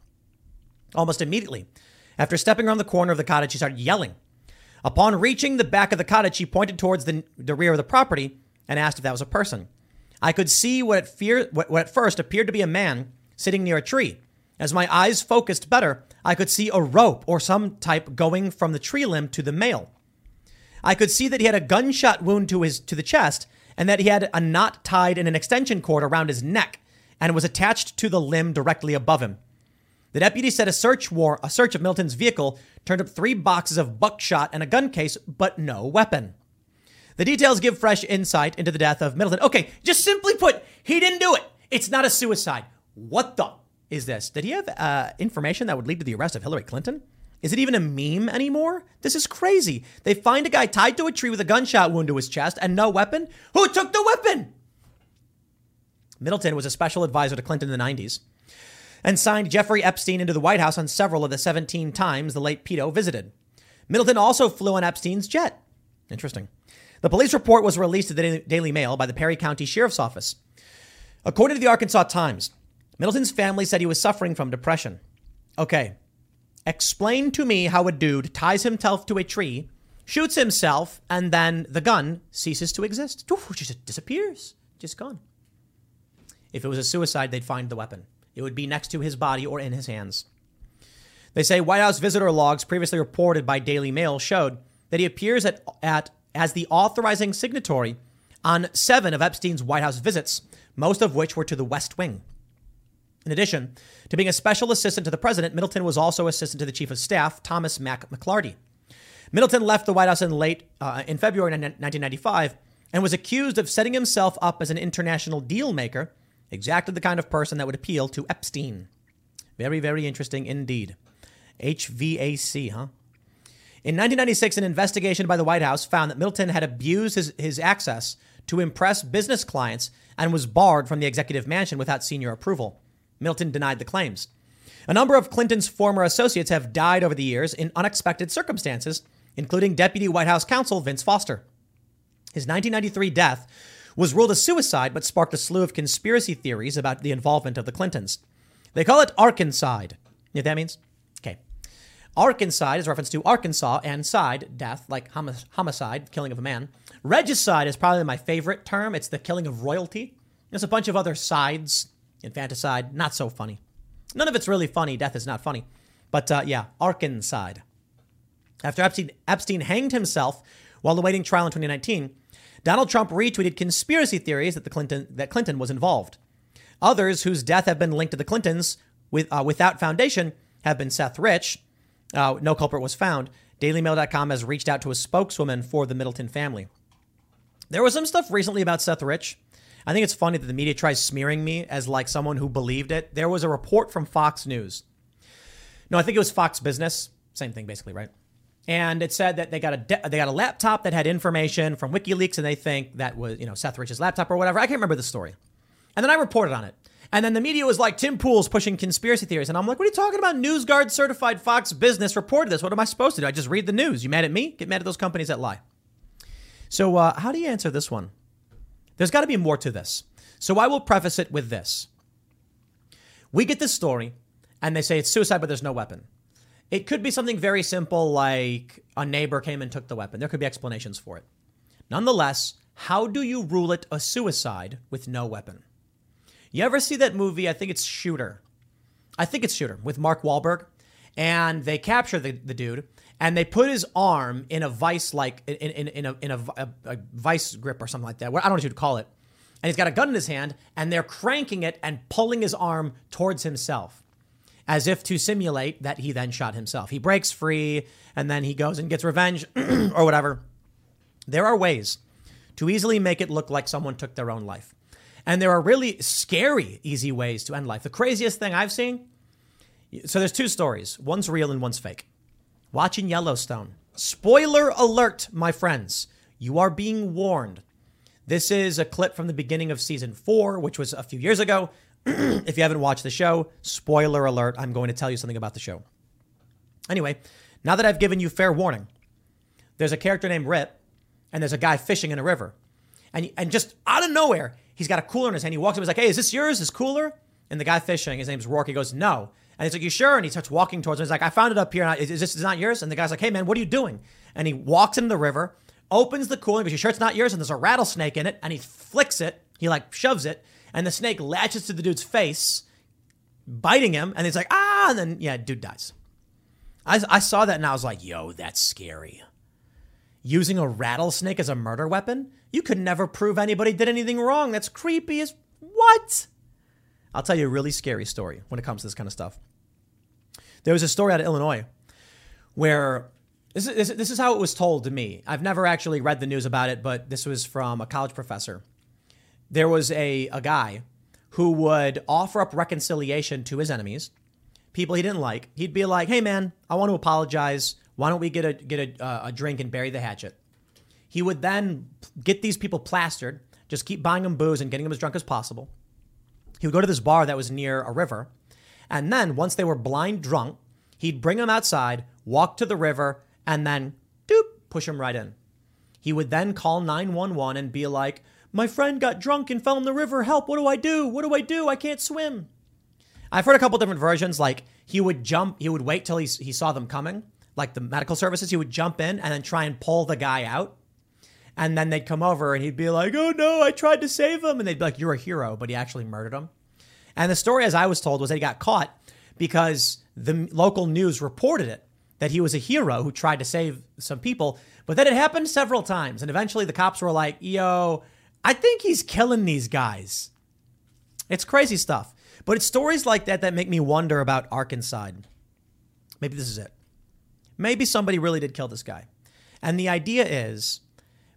Almost immediately, after stepping around the corner of the cottage, he started yelling. Upon reaching the back of the cottage, he pointed towards the, the rear of the property and asked if that was a person. I could see what at, fear, what, what at first appeared to be a man sitting near a tree. As my eyes focused better, I could see a rope or some type going from the tree limb to the male. I could see that he had a gunshot wound to his to the chest and that he had a knot tied in an extension cord around his neck and was attached to the limb directly above him. The deputy said a search war a search of Milton's vehicle turned up three boxes of buckshot and a gun case, but no weapon. The details give fresh insight into the death of Middleton. Okay, just simply put, he didn't do it. It's not a suicide. What the is this? Did he have uh, information that would lead to the arrest of Hillary Clinton? Is it even a meme anymore? This is crazy. They find a guy tied to a tree with a gunshot wound to his chest and no weapon. Who took the weapon? Middleton was a special advisor to Clinton in the 90s and signed Jeffrey Epstein into the White House on several of the 17 times the late Pedo visited. Middleton also flew on Epstein's jet. Interesting. The police report was released to the Daily Mail by the Perry County Sheriff's Office. According to the Arkansas Times, Middleton's family said he was suffering from depression. Okay, explain to me how a dude ties himself to a tree, shoots himself, and then the gun ceases to exist. Oof, just disappears, just gone. If it was a suicide, they'd find the weapon. It would be next to his body or in his hands. They say White House visitor logs previously reported by Daily Mail showed that he appears at, at as the authorizing signatory on seven of Epstein's White House visits, most of which were to the West Wing. In addition to being a special assistant to the president, Middleton was also assistant to the chief of staff, Thomas Mack McLarty. Middleton left the White House in late uh, in February 1995 and was accused of setting himself up as an international deal maker, exactly the kind of person that would appeal to Epstein. Very, very interesting indeed. HVAC, huh? In 1996, an investigation by the White House found that Middleton had abused his, his access to impress business clients and was barred from the executive mansion without senior approval. Milton denied the claims. A number of Clinton's former associates have died over the years in unexpected circumstances, including Deputy White House counsel Vince Foster. His 1993 death was ruled a suicide but sparked a slew of conspiracy theories about the involvement of the Clintons. They call it Arkancide. You know what that means? Okay. Arkancide is reference to Arkansas and side, death, like homicide, killing of a man. Regicide is probably my favorite term. It's the killing of royalty. There's a bunch of other sides Infanticide, not so funny. None of it's really funny. Death is not funny. But uh, yeah, Arkancide. After Epstein, Epstein hanged himself while awaiting trial in 2019, Donald Trump retweeted conspiracy theories that, the Clinton, that Clinton was involved. Others whose death have been linked to the Clintons with, uh, without foundation have been Seth Rich. Uh, no culprit was found. DailyMail.com has reached out to a spokeswoman for the Middleton family. There was some stuff recently about Seth Rich I think it's funny that the media tries smearing me as like someone who believed it. There was a report from Fox News. No, I think it was Fox Business. Same thing, basically, right? And it said that they got a de- they got a laptop that had information from WikiLeaks, and they think that was you know Seth Rich's laptop or whatever. I can't remember the story. And then I reported on it. And then the media was like, Tim Pool's pushing conspiracy theories. And I'm like, what are you talking about? NewsGuard certified Fox Business reported this. What am I supposed to do? I just read the news. You mad at me? Get mad at those companies that lie. So, uh, how do you answer this one? There's got to be more to this. So I will preface it with this. We get this story, and they say it's suicide, but there's no weapon. It could be something very simple like a neighbor came and took the weapon. There could be explanations for it. Nonetheless, how do you rule it a suicide with no weapon? You ever see that movie? I think it's Shooter. I think it's Shooter with Mark Wahlberg. And they capture the, the dude and they put his arm in a vice like in, in, in, a, in a, a, a vice grip or something like that. I don't know what you'd call it. And he's got a gun in his hand, and they're cranking it and pulling his arm towards himself, as if to simulate that he then shot himself. He breaks free, and then he goes and gets revenge or whatever. There are ways to easily make it look like someone took their own life. And there are really scary, easy ways to end life. The craziest thing I've seen so there's two stories one's real and one's fake watching Yellowstone. Spoiler alert, my friends. You are being warned. This is a clip from the beginning of season four, which was a few years ago. if you haven't watched the show, spoiler alert, I'm going to tell you something about the show. Anyway, now that I've given you fair warning, there's a character named Rip, and there's a guy fishing in a river. And, and just out of nowhere, he's got a cooler in his hand. He walks up, and he's like, hey, is this yours, Is this cooler? And the guy fishing, his name's Roarke, he goes, no. And he's like, "You sure?" And he starts walking towards him. He's like, "I found it up here. Is, is this is not yours?" And the guy's like, "Hey man, what are you doing?" And he walks into the river, opens the cooler, goes, "You sure it's not yours?" And there's a rattlesnake in it. And he flicks it. He like shoves it, and the snake latches to the dude's face, biting him. And he's like, "Ah!" And then yeah, dude dies. I I saw that and I was like, "Yo, that's scary." Using a rattlesnake as a murder weapon? You could never prove anybody did anything wrong. That's creepy as what? I'll tell you a really scary story when it comes to this kind of stuff. There was a story out of Illinois where This is, this, is how it was told to me. I've never actually read the news about it, but this was from a college professor. There was a, a guy who would offer up reconciliation to his enemies, people he didn't like. He'd be like, "Hey, man, I want to apologize. Why don't we get a get a, uh, a drink and bury the hatchet?" He would then get these people plastered, just keep buying them booze and getting them as drunk as possible. He would go to this bar that was near a river, and then once they were blind drunk, he'd bring them outside, walk to the river, and then doop, push them right in. He would then call 911 and be like, My friend got drunk and fell in the river. Help. What do I do? What do I do? I can't swim. I've heard a couple different versions. Like he would jump, he would wait till he, he saw them coming, like the medical services. He would jump in and then try and pull the guy out. And then they'd come over and he'd be like, Oh no, I tried to save him. And they'd be like, You're a hero, but he actually murdered him. And the story, as I was told, was that he got caught because the local news reported it that he was a hero who tried to save some people. But then it happened several times. And eventually the cops were like, yo, I think he's killing these guys. It's crazy stuff. But it's stories like that that make me wonder about Arkancide. Maybe this is it. Maybe somebody really did kill this guy. And the idea is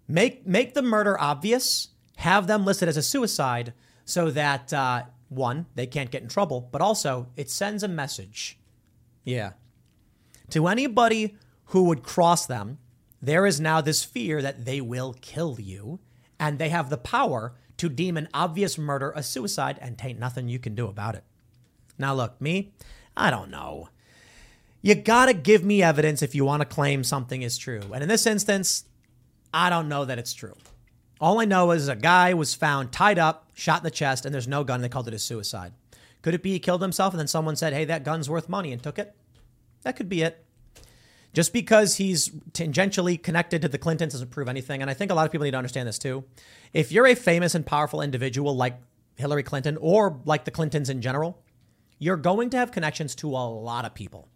make, make the murder obvious, have them listed as a suicide so that, uh, one, they can't get in trouble, but also it sends a message. Yeah, to anybody who would cross them, there is now this fear that they will kill you, and they have the power to deem an obvious murder a suicide, and tain't nothing you can do about it. Now, look, me, I don't know. You gotta give me evidence if you want to claim something is true. And in this instance, I don't know that it's true. All I know is a guy was found tied up, shot in the chest, and there's no gun. They called it a suicide. Could it be he killed himself and then someone said, hey, that gun's worth money and took it? That could be it. Just because he's tangentially connected to the Clintons doesn't prove anything. And I think a lot of people need to understand this too. If you're a famous and powerful individual like Hillary Clinton or like the Clintons in general, you're going to have connections to a lot of people.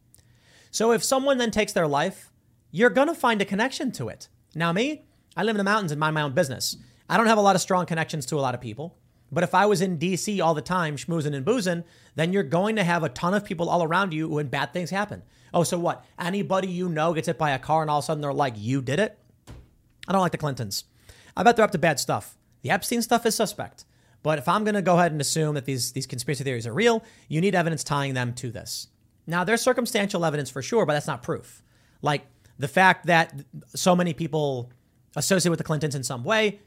So if someone then takes their life, you're going to find a connection to it. Now, me, I live in the mountains and mind my own business. I don't have a lot of strong connections to a lot of people. But if I was in DC all the time, schmoozing and boozing, then you're going to have a ton of people all around you when bad things happen. Oh, so what? Anybody you know gets hit by a car and all of a sudden they're like, you did it? I don't like the Clintons. I bet they're up to bad stuff. The Epstein stuff is suspect. But if I'm going to go ahead and assume that these, these conspiracy theories are real, you need evidence tying them to this. Now, there's circumstantial evidence for sure, but that's not proof. Like the fact that so many people associated with the Clintons in some way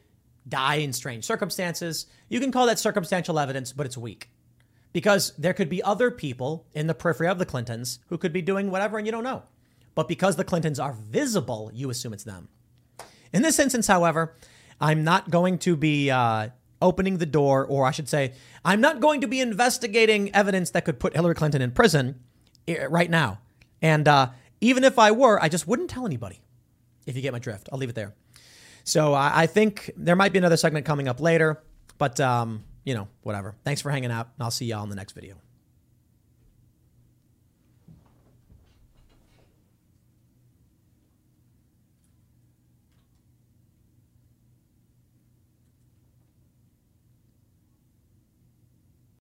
die in strange circumstances. You can call that circumstantial evidence, but it's weak. Because there could be other people in the periphery of the Clintons who could be doing whatever and you don't know. But because the Clintons are visible, you assume it's them. In this instance, however, I'm not going to be uh, opening the door, or I should say, I'm not going to be investigating evidence that could put Hillary Clinton in prison eh, right now. And uh, even if I were, I just wouldn't tell anybody, if you get my drift. I'll leave it there. So I, think there might be another segment coming up later, but um, you know, whatever. Thanks for hanging out, and I'll see y'all in the next video.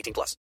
18 plus.